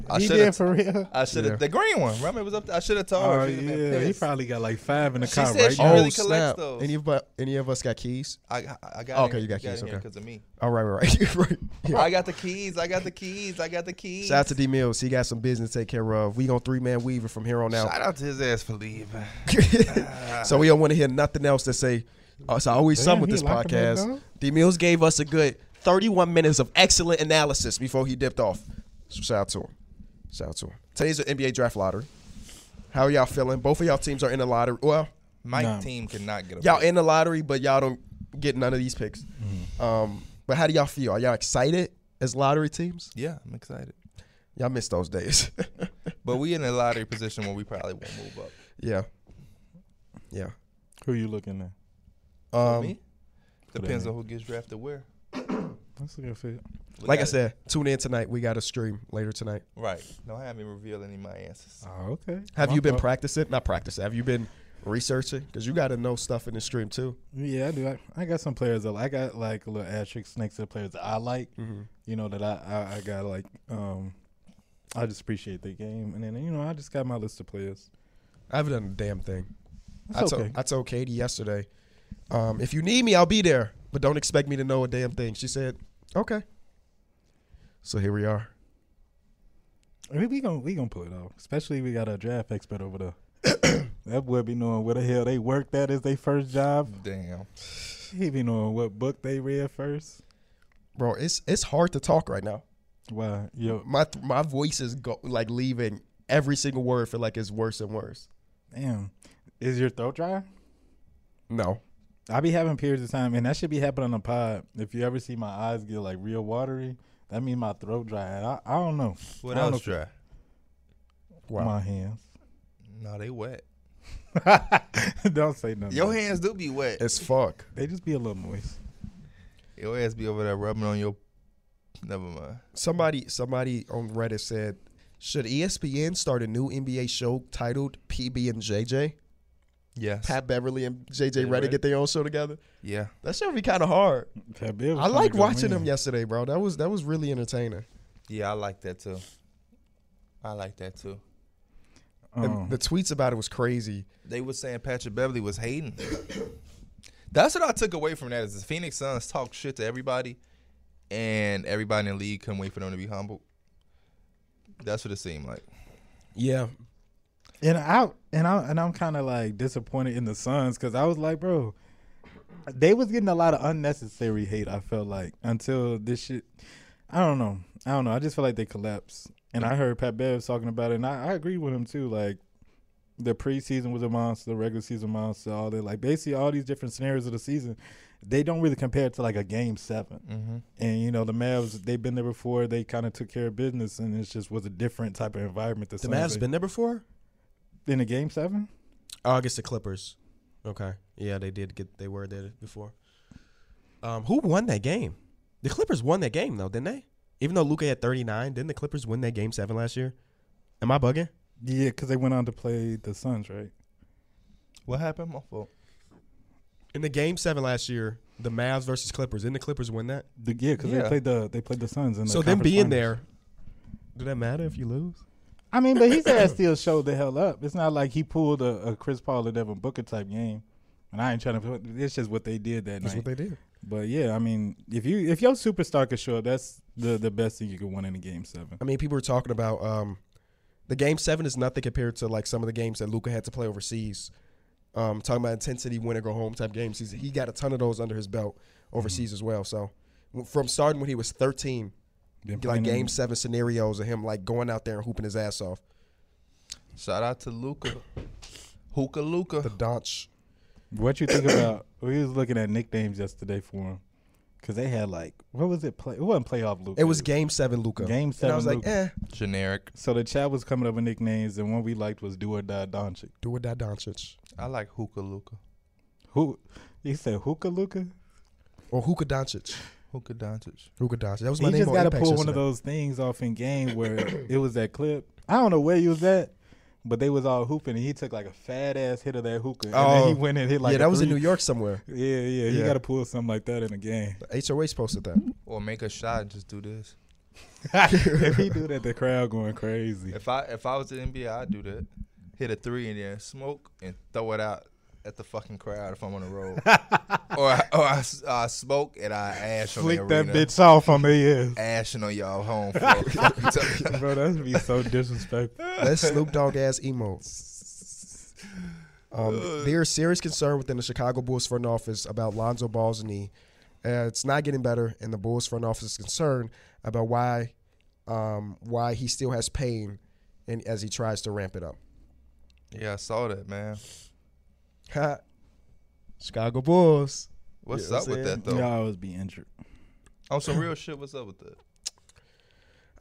I he should did have. for real. I should have Yeah. the green one. Remember, it was up. There. I should have told Oh her. She'd have been yeah, he probably got like five in the She car said right she now. really oh snap! those. Any of us, any of us got keys? I, I- I got. Oh, in- okay, you got keys, okay. because of me. All right, right, right. right. Yeah. I got the keys. I got the keys. I got the keys. Shout out to D Mills. He got some business to take care of. We gonna three man weaver from here on out. Shout out to his ass for leaving. so we don't want to hear nothing else to say. Uh, it's always Damn, something with this locked him up, podcast. D Mills gave us a good 31 minutes of excellent analysis before he dipped off. So shout out to him. Shout out to him. Today's the NBA draft lottery. How are y'all feeling? Both of y'all teams are in the lottery. Well, My Nah. team cannot get a y'all pick. in the lottery, but y'all don't get none of these picks. Mm-hmm. Um, but how do y'all feel? Are y'all excited as lottery teams? Yeah, I'm excited. Y'all miss those days. But we in a lottery position where we probably won't move up. yeah. Yeah. Who you looking at? Um, me, depends on who gets drafted where. That's a good fit. We like I gotta- said, tune in tonight. We got a stream later tonight. right? Don't have me reveal any of my answers. Oh, okay. Have My you been fault. practicing? Not practicing. Have you been researching? Because you got to know stuff in the stream too. Yeah, I do. I, I got some players that I got like a little asterisk next to the players that I like. Mm-hmm. You know that I, I I got like um, I just appreciate the game, and then you know I just got my list of players. I haven't done a damn thing. I It's told okay. I told Katie yesterday, um, if you need me, I'll be there, but don't expect me to know a damn thing. She said, okay. So here we are. I mean, we gonna we gonna pull it off. Especially we got a draft expert over there. that boy be knowing where the hell they worked at as their first job. Damn. He be knowing what book they read first. Bro, it's it's hard to talk right now. Why? Yo, My my voice is go, like leaving every single word feel like it's worse and worse. damn. Is your throat dry? No. I be having periods of time, and that should be happening on the pod. If you ever see my eyes get like real watery, that means my throat dry. And I, I don't know. What I don't else know. dry? Wow. My hands. No, they wet. don't say nothing. Your hands do be wet. It's fuck. They just be a little moist. Your ass be over there rubbing on your. Never mind. Somebody somebody on Reddit said, should ESPN start a new NBA show titled PB and JJ? Yes. Pat Beverley and JJ Reddick Redick. get their own show together. Yeah. That should be kind of hard. Pat Bev I trying like watching them yesterday, bro. That was that was really entertaining. Yeah, I like that too. I like that too. And Um, the tweets about it was crazy. They were saying Patrick Beverley was hating. That's what I took away from that is the Phoenix Suns talk shit to everybody, and everybody in the league couldn't wait for them to be humbled. That's what it seemed like. Yeah, and I and I and I'm kind of like disappointed in the Suns because I was like, bro, they was getting a lot of unnecessary hate. I felt like until this shit. I don't know. I don't know. I just feel like they collapsed. And I heard Pat Bev talking about it, and I, I agree with him too. Like The preseason was a monster. The regular season monster. All that, like basically all these different scenarios of the season, they don't really compare to like a game seven. Mm-hmm. And you know the Mavs, they've been there before. They kind of took care of business, and it just was a different type of environment. The Mavs been there before. In a game seven. Oh, I guess the Clippers. Okay. Yeah, they did get. They were there before. Um, who won that game? The Clippers won that game though, didn't they? Even though Luka had 39, didn't the Clippers win that game seven last year? Am I bugging? Yeah, because they went on to play the Suns, right? What happened? My fault. In the game seven last year, the Mavs versus Clippers. Didn't the Clippers win that? The, yeah, because Yeah. they played the they played the Suns. In the So them being finals. there, do that matter if you lose? I mean, but his ass still showed the hell up. It's not like he pulled a, a Chris Paul or Devin Booker type game. And I ain't trying to. put It's just what they did that That's night. what they did. But yeah, I mean, if you if your superstar can show up, that's the the best thing you can win in a game seven. I mean, people were talking about um, the game seven is nothing compared to like some of the games that Luka had to play overseas. Um, talking about intensity, win or go home type games. He's, he got a ton of those under his belt overseas as well. So from starting when he was 13, Been like playing in- game seven scenarios of him like going out there and hooping his ass off. Shout out to Luka. Hookah Luka. The Donch. What you think about? We was looking at nicknames yesterday for him because they had like what was it? Play it wasn't playoff Luka. It was game seven Luka. Game And seven. I was like, eh, Generic. So the chat was coming up with nicknames, and one we liked was Do or Die Doncic. do it that Doncic. I like Hookah Luka. Who? He said Hookah Luka. Or Hookah Doncic. Hookah Doncic. Hookah Doncic. That was my He name just got to pull one of those things off in game where it was that clip. I don't know where he was at, but they was all hooping, and he took like a fat ass hit of that hookah, and then Oh. he went and hit like yeah, a that was in. New York somewhere. Yeah, yeah, he Yeah. got to pull something like that in a game. HOH posted that. Or make a shot and just do this. if he do that, the crowd going crazy. If I if I was in NBA, I'd do that. Hit a three and then smoke and throw it out at the fucking crowd if I'm on the road. or I, or I, s- I smoke and I ash on Flick the that bitch off on their ears. Ashing on y'all home floor. Fuck you talking about? Bro, that'd be so disrespectful. That's Snoop Dogg ass emo. Um, there is serious concern within the Chicago Bulls front office about Lonzo Ball's knee. Uh, it's not getting better, and the Bulls front office is concerned about why um, why he still has pain, and as he tries to ramp it up. Yeah, I saw that, man. Ha. Chicago Bulls. What's Yeah, up with that though? Y'all always be injured. On some real shit, what's up with that?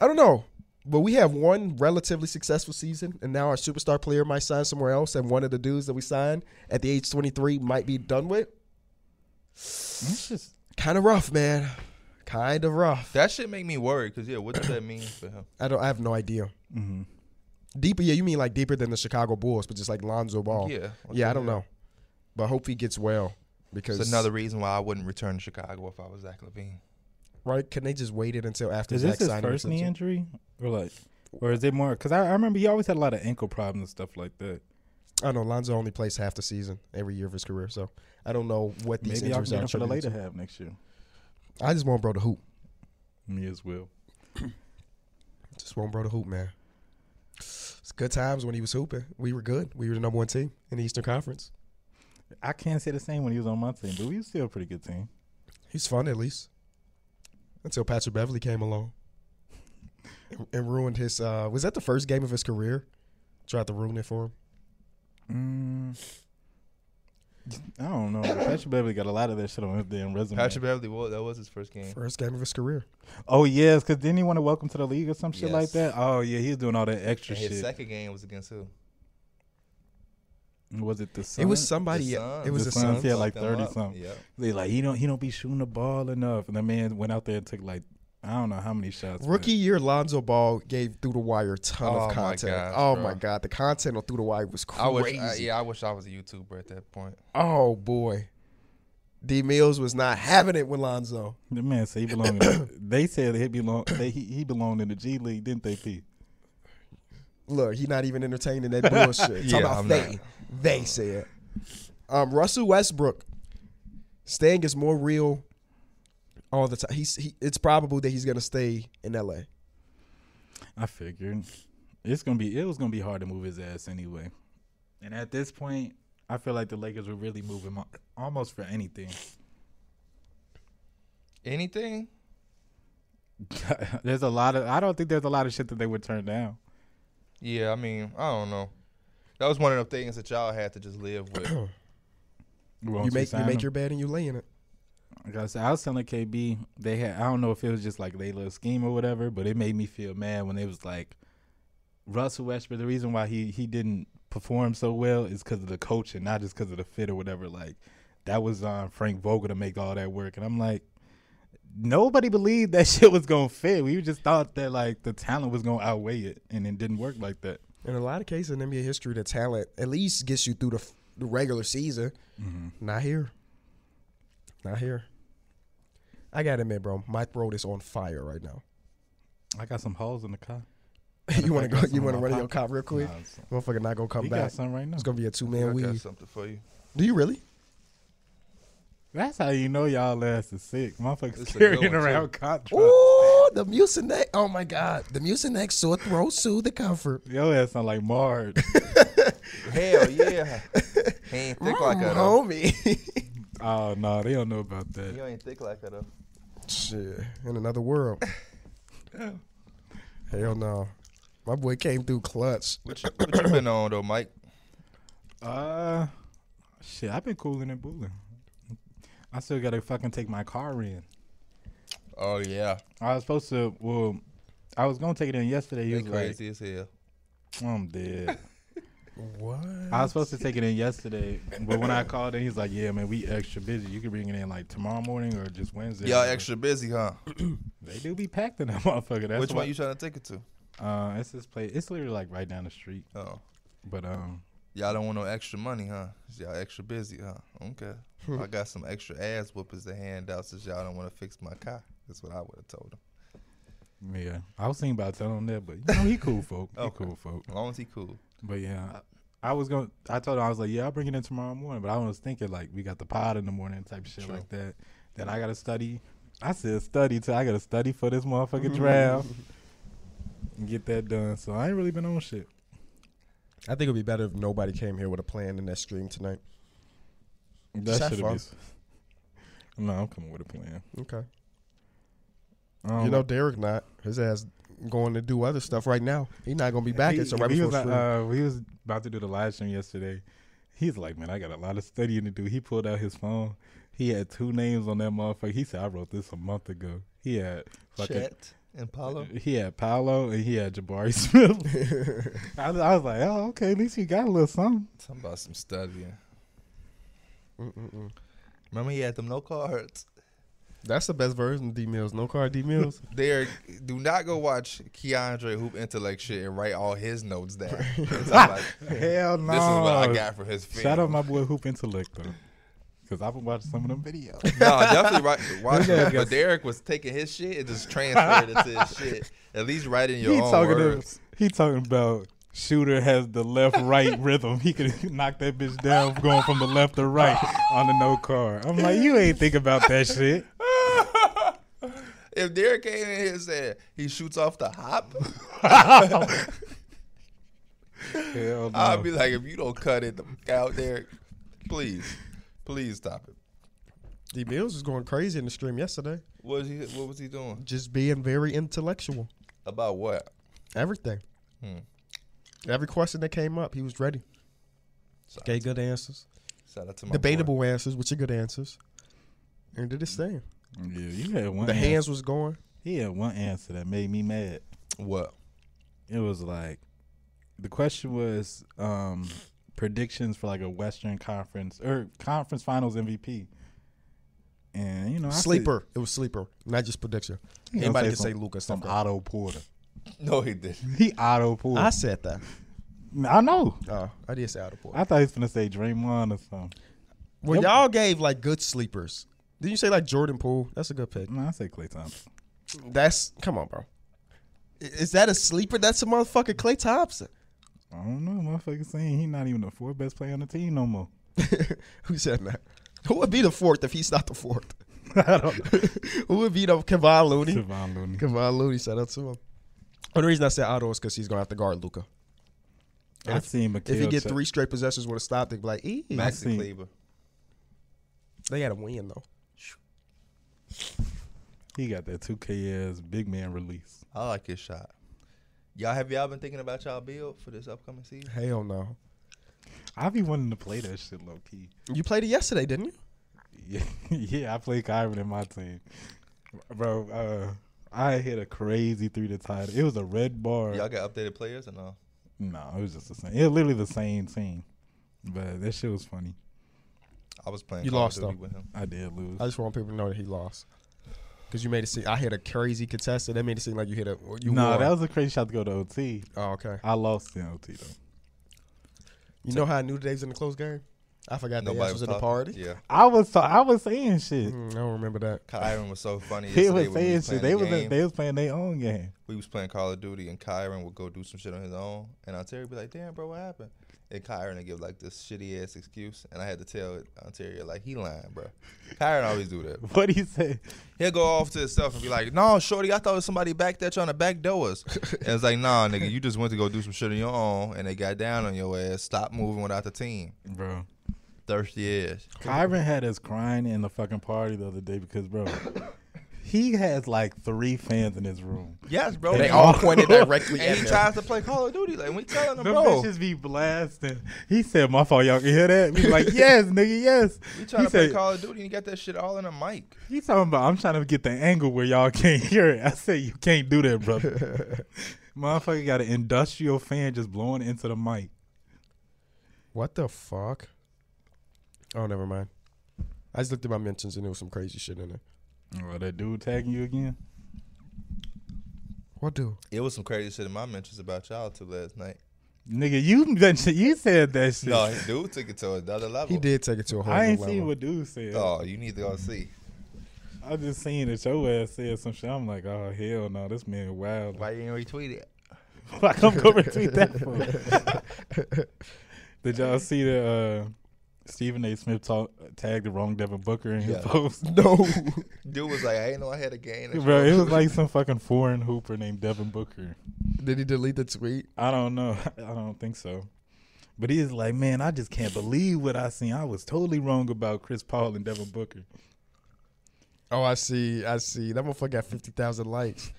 I don't know, but we have one relatively successful season, and now our superstar player might sign somewhere else, and one of the dudes that we signed at the age 23 might be done with. It's just Kind of rough, man. Kind of rough. That shit make me worry because yeah, what does that mean for him? I don't. I have no idea. hmm Deeper, yeah. You mean like deeper than the Chicago Bulls, but just like Lonzo Ball. Yeah, what Yeah, I don't hell? know, but hope he gets well because It's another reason why I wouldn't return to Chicago if I was Zach LaVine. right. Can they just wait it until after is Zach this his first knee injury, or like, or is it more? Because I, I remember he always had a lot of ankle problems and stuff like that. I know Lonzo only plays half the season every year of his career, so I don't know what these Maybe I'll injuries get are. him for the later to. half next year. I just want bro to hoop. Me as well. Just want bro to hoop, man. It's good times when he was hooping. We were good. We were the number one team in the Eastern Conference. I can't say the same when he was on my team, but we was still a pretty good team. He's fun at least. Until Patrick Beverley came along and, and ruined his. Uh, was that the first game of his career? Tried to ruin it for him. Mm, I don't know. Patrick Beverley got a lot of that shit on his damn resume. Patrick Beverley, well, that was his first game. First game of his career. Oh yes, because didn't he want to welcome to the league or some shit like that? Oh yeah, he was doing all that extra And his shit. second game was against who? Was it the Suns? It was somebody. The It was The the Suns, Suns. yeah, like 30 up. something. Yeah. They like he don't he don't be shooting the ball enough, and the man went out there and took like I don't know how many shots. but- Rookie year, Lonzo Ball gave Through the Wire a ton Oh, of my content. gosh, oh bro. my god, the content on Through the Wire was crazy. I wish, uh, yeah, I wish I was a YouTuber at that point. Oh boy, D Mills was not having it with Lonzo. The man said he belonged. in, they said he belong. They, he, he belonged in the G League, didn't they? P. Look, he not even entertaining that bullshit. Yeah, Talk about I'm they. not. They said. Um, Russell Westbrook staying is more real all the time. He's he, it's probable that he's gonna stay in LA. I figured it's gonna be. It was gonna be hard to move his ass anyway. And at this point, I feel like the Lakers were really moving mo- almost for anything. Anything? there's a lot of. I don't think there's a lot of shit that they would turn down. Yeah, I mean, I don't know. That was one of the things that y'all had to just live with. Once You make you make him. your bed and you lay in it. Like I said, I was telling KB they had. I don't know if it was just like they little scheme or whatever, but it made me feel mad when it was like Russell Westbrook. The reason why he he didn't perform so well is because of the coaching, not just because of the fit or whatever. Like that was on Frank Vogel to make all that work, and I'm like, nobody believed that shit was gonna fit. We just thought that like the talent was gonna outweigh it, and it didn't work like that. In a lot of cases in NBA history, the talent at least gets you through the, f- the regular season. Mm-hmm. Not here. Not here. I gotta admit, bro, my throat is on fire right now. I got some holes in the car. you want to go? You want to run in your pocket. cop real quick? Nah, it's- Motherfucker, not gonna come he back. got some right now. It's gonna be a two I man got weave. something for you. Do you really? That's how you know y'all ass is sick. Motherfuckers It's carrying around too. contract. Ooh, the Mucinex. Oh my God, the Mucinex sore throat soothe the comfort. Your ass sound like Marge. Hell yeah. he ain't thick like that though. homie. oh no, they don't know about that. You ain't thick like that though. Shit, in another world. Hell no. My boy came through clutch. What you, what you been on though, Mike? Uh, shit, I've been cooling and booling. I still gotta fucking take my car in. Oh yeah, I was supposed to. Well, I was gonna take it in yesterday. He they was crazy as hell. "I'm dead." What? I was supposed to take it in yesterday, but when I called in, he's like, "Yeah, man, we extra busy. You can bring it in like tomorrow morning or just Wednesday." Y'all extra busy, huh? They do be packed in that motherfucker. That's Which why- one you trying to take it to? Uh, it's this place. It's literally like right down the street. Oh, But um, y'all don't want no extra money, huh? Y'all extra busy, huh? Okay. I got some extra ass whoopers to hand out since y'all don't want to fix my car. That's what I would have told him. yeah, I was thinking about telling him that, but you know, he cool folk. He Okay. cool folk. As long as he cool. But yeah, I, I was going. to I told him I was like, yeah, I'll bring it in tomorrow morning. But I was thinking like we got the pod in the morning type shit True. like that. Then I got to study. I said study too. I got to study for this motherfucking draft and get that done. So I ain't really been on shit. I think it'd be better if nobody came here with a plan in that stream tonight. That should fun. be. No, I'm coming with a plan. Okay. Um, you know, Derek not. His ass going to do other stuff right now. He's not gonna be back he, until right he before was, uh, he was about to do the live stream yesterday. He's like, man, I got a lot of studying to do. He pulled out his phone. He had two names on that motherfucker. He said, I wrote this a month ago. He had fucking. Chet and Paolo. He had Paolo and he had Jabari Smith. I, was- I was like, oh, okay, at least he got a little something. Something about some studying. Mm-mm-mm. Remember he had them no cards. That's the best version of D Mills. No card D Mills. Derek, do not go watch Keandre Hoop Intellect shit and write all his notes down. It's like, Hell no. This is what I got from his film. Shout out my boy Hoop Intellect, though. Because I've been watching some of them videos. No, definitely right. Watch Yeah, I it. guess. But Derek was taking his shit and just transferring it to his shit. At least write in your he own talking words. To, he talking about shooter has the left right rhythm. He could knock that bitch down going from the left to right on the no car. I'm like, you ain't think about that shit. If Derek came in here and said he shoots off the hop, Hell no. I'd be like, if you don't cut it out, Derek, please, please stop it. D Mills was going crazy in the stream yesterday. What was he? What was he doing? Just being very intellectual. About what? Everything. Hmm. Every question that came up, he was ready. Shout, Gave good answers. shout out to my Debatable answers, which are good answers. And did his thing. Yeah, you had one. The answer. hands was going. He had one answer that made me mad. What? It was like, the question was um, predictions for like a Western Conference or Conference Finals MVP. And you know, I said- Sleeper. It was sleeper, not just prediction. he gonna Anybody say can say some- Lucas. some Some Otto Porter. No, he didn't. He Otto Porter. I said that. I know. Oh, I did say out of I thought he was gonna say Draymond or something. Well, Yep. y'all gave like good sleepers. Did you say like Jordan Poole? That's a good pick. No, I say Klay Thompson. That's come on, bro. Is that a sleeper? That's a motherfucking Klay Thompson. I don't know, motherfucker saying he not even the fourth best player on the team no more. Who said that? Who would be the fourth if he's not the fourth? I don't know. Who would be the Kevon Looney? Savon Looney. Kevon Looney. Shout out to him. The reason I said Otto is because he's gonna have to guard Luka. I seen If he get three straight possessions with a stop, they'd be like, "Ee." Max- Maxi Kleber. They got to win though. He got that 2K ass big man release. I like his shot. Y'all have y'all been thinking about y'all build for this upcoming season? Hell no. I be wanting to play that shit low key. You played it yesterday, didn't you? Yeah, yeah. I played Kyron in my team, bro. Uh, I hit a crazy three to tie. It was a red bar. Y'all got updated players or no? No, it was just the same. It was literally the same team, but that shit was funny. I was playing You Call lost, of Duty though. with him. I did lose. I just want people to know that he lost. Cause you made it seem I hit a crazy contested. That made it seem like you hit a you no, won. that was a crazy shot to go to OT. oh okay. I lost in OT though. You know how I knew the was in the close game? I forgot the Nobody was in the party. Yeah. I was I was saying shit. Mm, I don't remember that. Kyron was so funny. He was when we saying was shit. They the was game. they was playing their own game. we was playing Call of Duty and Kyron would go do some shit on his own, and Ontario would be like, "Damn, bro, what happened?" And Kyron would give like this shitty ass excuse, and I had to tell Ontario like he lying, bro. Kyron always do that. What he say? He'll go off to himself and be like, "No, shorty, I thought it was somebody back there trying to backdoor us." and it's like, "Nah, nigga, you just went to go do some shit on your own, and they got down on your ass. Stop moving without the team. Bro. Thirsty ass." Kyron had us crying in the fucking party the other day because bro, he has like three fans in his room. Yes, bro. And they all pointed directly at him. and at he tries to play Call of Duty. Like we telling him, The bro. bitches be blasting. He said, "My fault, y'all can hear that." We like, "Yes, nigga, yes." We trying He to play said- Call of Duty and you got that shit all in a mic. He talking about I'm trying to get the angle where y'all can't hear it. I said you can't do that, brother. Motherfucker got an industrial fan just blowing into the mic. What the fuck? Oh, never mind. I just looked at my mentions and there was some crazy shit in there. Oh, that dude tagging you again? What dude? It was some crazy shit in my mentions about y'all two last night. Nigga, you mentioned you said that shit. No, dude took it to another level. He did take it to a whole I ain't new seen what dude said. Oh, you need to go see. I just seen that your ass said some shit. I'm like, oh hell no, this man wild. Why you didn't retweet it? Why come go retweet that for? Did y'all see the uh, Stephen A. Smith talk, tagged the wrong Devin Booker in his Yeah. post? No. Dude was like, I didn't know I had a game. Bro, it was like some fucking foreign hooper named Devin Booker. Did he delete the tweet? I don't know. I don't think so. But he's like, man, I just can't believe what I seen. I was totally wrong about Chris Paul and Devin Booker. Oh, I see. I see. That motherfucker got 50,000 likes.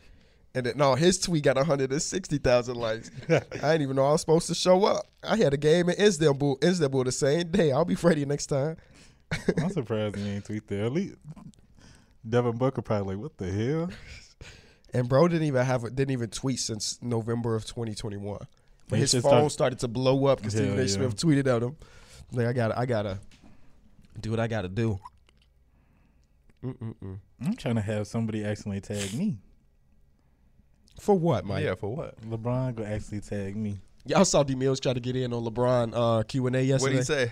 And then, no, his tweet got 160,000 likes. I didn't even know I was supposed to show up. I had a game in Istanbul, Istanbul the same day. I'll be ready next time. I'm surprised he ain't tweet there. At least Devin Booker probably like, what the hell? And bro didn't even have didn't even tweet since November of 2021. But his phone start- started to blow up because Stephen A. yeah. Smith tweeted at him. Like I gotta, I gotta do what I gotta do. Mm-mm-mm. I'm trying to have somebody accidentally tag me. For what, Mike? yeah, for what? LeBron go actually tag me. Y'all saw D Mills try to get in on LeBron uh, Q and A What yesterday. did he say?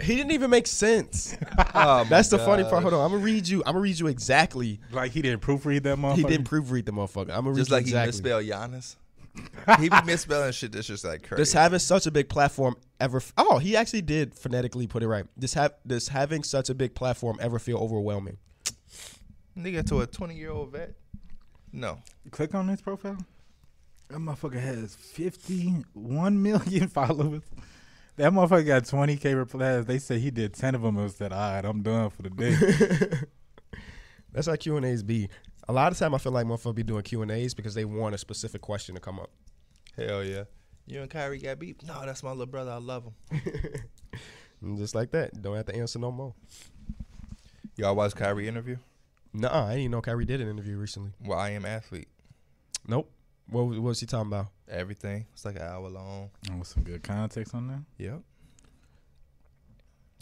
He didn't even make sense. Oh, That's the funny part. Hold on, I'm gonna read you. I'm gonna read you exactly. Like he didn't proofread that motherfucker. He didn't proofread the motherfucker. I'm gonna read Just you like exactly. he misspelled Giannis. he be misspelling shit that's just like crazy. Does having such a big platform ever? Oh, he actually did phonetically put it right. Does have does having such a big platform ever feel overwhelming? Nigga to a 20 year old vet? No. Click on his profile. That motherfucker has 51 million followers. That motherfucker got 20k replies. They said he did 10 of them and said, all right, I'm done for the day. That's how Q and A's be. A lot of time, I feel like motherfuckers be doing Q and A's because they want a specific question to come up. Hell yeah. You and Kyrie got beat? No, that's my little brother. I love him. Just like that, don't have to answer no more. Y'all watch Kyrie interview? Nah, I didn't know Kyrie did an interview recently. Well, I am athlete. Nope. What, was- what was he talking about? Everything. It's like an hour long. With some good context on that. Yep.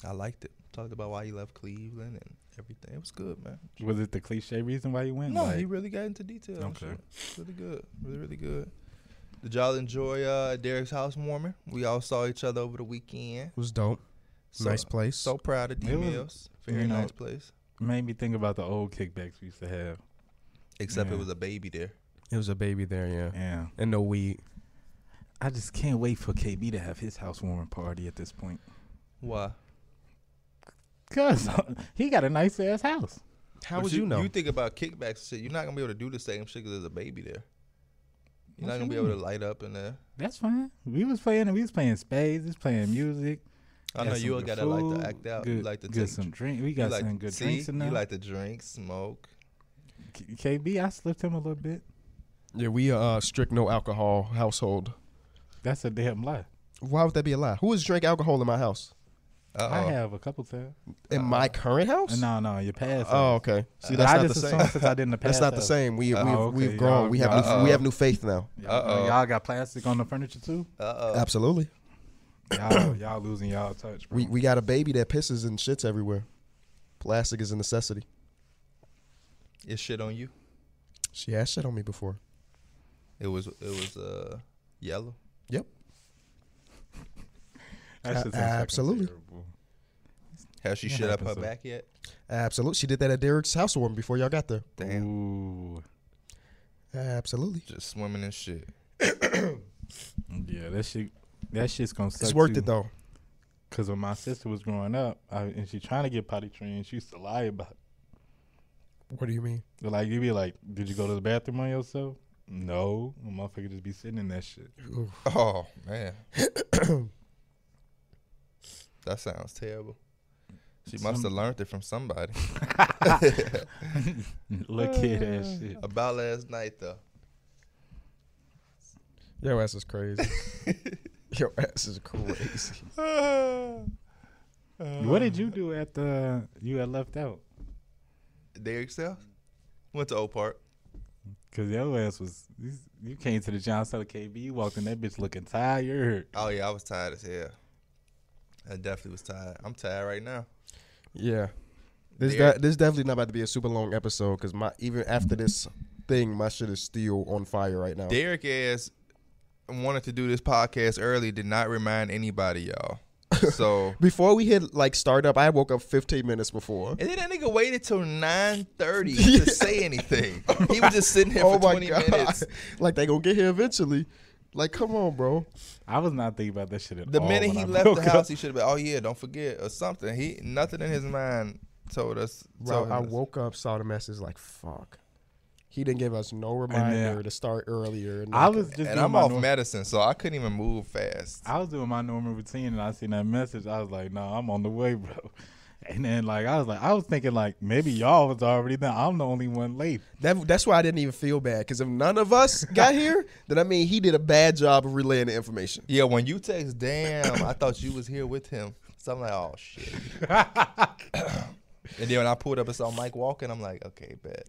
I liked it. Talked about why he left Cleveland and everything. It was good, man. Was it the cliche reason why you went? No, Like, he really got into detail. Okay. Okay. Really good. Really, really good. Did y'all enjoy uh, Derek's housewarming? We all saw each other over the weekend. It was dope. So, nice place. So proud of D It was- Mills. Very you know, nice place. Made me think about the old kickbacks we used to have. Except Yeah. it was a baby there. it was a baby there, yeah, Yeah. and no weed. I just can't wait for KB to have his housewarming party at this point. Why? Cause he got a nice ass house. How But would you, know? You think about kickbacks and shit. You're not gonna be able to do the same shit because there's a baby there. You're What not you gonna be able to light up in there. That's fine. We was playing. We was playing spades. We was playing music. I know some you good gotta like to act out. Good, you like to get take some drink. We got like, some good see, drinks in there. You like to drink, smoke. K- KB, I slipped him a little bit. yeah, we uh strict no alcohol household. That's a damn lie. Why would that be a lie? Who has drank alcohol in my house? Uh I oh. have a couple times. In my current house? No, no, your past. Oh, okay. See, that's I not the same. since I did in the past. That's not the same. We Uh, we've, okay, we've grown. y'all- we have new, we have new faith now. Y'all, Uh-oh. y'all got plastic on the furniture too. Uh oh. Absolutely. Y'all, y'all losing y'all touch, bro. We we got a baby that pisses and shits everywhere. Plastic is a necessity. Is shit on you? She has shit on me before. It was it was uh yellow. Yep. That shit's A- absolutely. terrible. Has she It shit up her happens, though. back yet? Absolutely. She did that at Derek's housewarming before y'all got there. Damn. Ooh. Absolutely. Just swimming in shit. Yeah, that shit. That shit's gonna suck. It's worth too. it though. Cause when my sister was growing up, I, and she trying to get potty trained, she used to lie about. it. What do you mean? Like you be like, "Did you go to the bathroom on yourself?" No, the motherfucker just be sitting in that shit. Oh man. that sounds terrible. She must have learned it from somebody. Look at that shit. About last night though. Your ass is crazy. Your ass is crazy. Uh, what did you do at the you had left out? Derek Self? Went to Oak Park. Cause your ass was you, you came to the John Seller KB. You walked in that bitch looking tired. Oh yeah, I was tired as hell. I definitely was tired. I'm tired right now. Yeah. This Derek- de- this definitely not about to be a super long episode because my even after this thing, my shit is still on fire right now. Derek ass wanted to do this podcast early, did not remind anybody, y'all. So Before we hit like startup, I woke up 15 minutes before. And then that nigga waited till nine thirty to say anything. Oh he was just sitting here Oh for twenty god! minutes. like they gonna get here eventually. Like, come on, bro. I was not thinking about that shit at The all. minute he I left the house, up. he should have been, oh yeah, don't forget or something. He nothing in his mind told us. Bro, told I us. woke up, saw the message, like, fuck. He didn't give us no reminder then- to start earlier. I was just and I'm off norm- medicine, so I couldn't even move fast. I was doing my normal routine and I seen that message. I was like, no, I'm on the way, bro. And then like I was like, I was thinking like maybe y'all was already there. I'm the only one late. That, that's why I didn't even feel bad because if none of us got here, then I mean he did a bad job of relaying the information. Yeah, when you text, damn, I thought you was here with him. So I'm like, oh shit. and then when I pulled up and saw Mike walking, I'm like, okay, bet,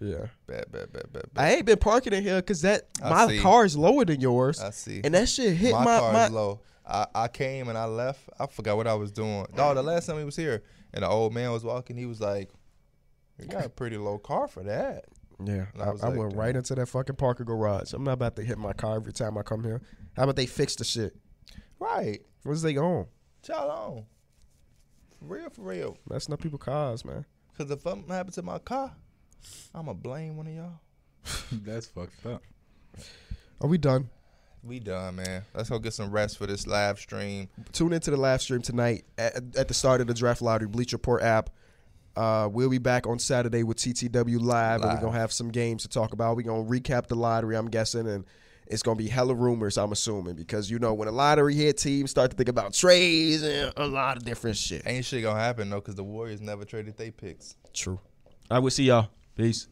Yeah, bet, bet, bet, bet. I ain't been parking in here because that I my see. car is lower than yours, I see. and that shit hit my, my car my. is low. I, I came and I left. I forgot what I was doing. Dog, the last time he was here and the old man was walking, he was like, "You got a pretty low car for that." Yeah, I, I was I like, went right into that fucking Parker garage. I'm not about to hit my car every time I come here. How about they fix the shit? Right, What's they on? y'all on. For real, for real. Messing up people's cars, man. Cause if something happens to my car, I'ma blame one of y'all. That's fucked up. Are we done? We done, man. Let's go get some rest for this live stream. Tune into the live stream tonight at, at the start of the draft lottery Bleacher Report app. Uh, we'll be back on Saturday with TTW live, and we're gonna have some games to talk about. We're gonna recap the lottery, I'm guessing, and it's gonna be hella rumors, I'm assuming, because you know when a lottery hit, teams start to think about trades and a lot of different shit. Ain't shit gonna happen though, cause the Warriors never traded their picks. True. I will see y'all. Peace.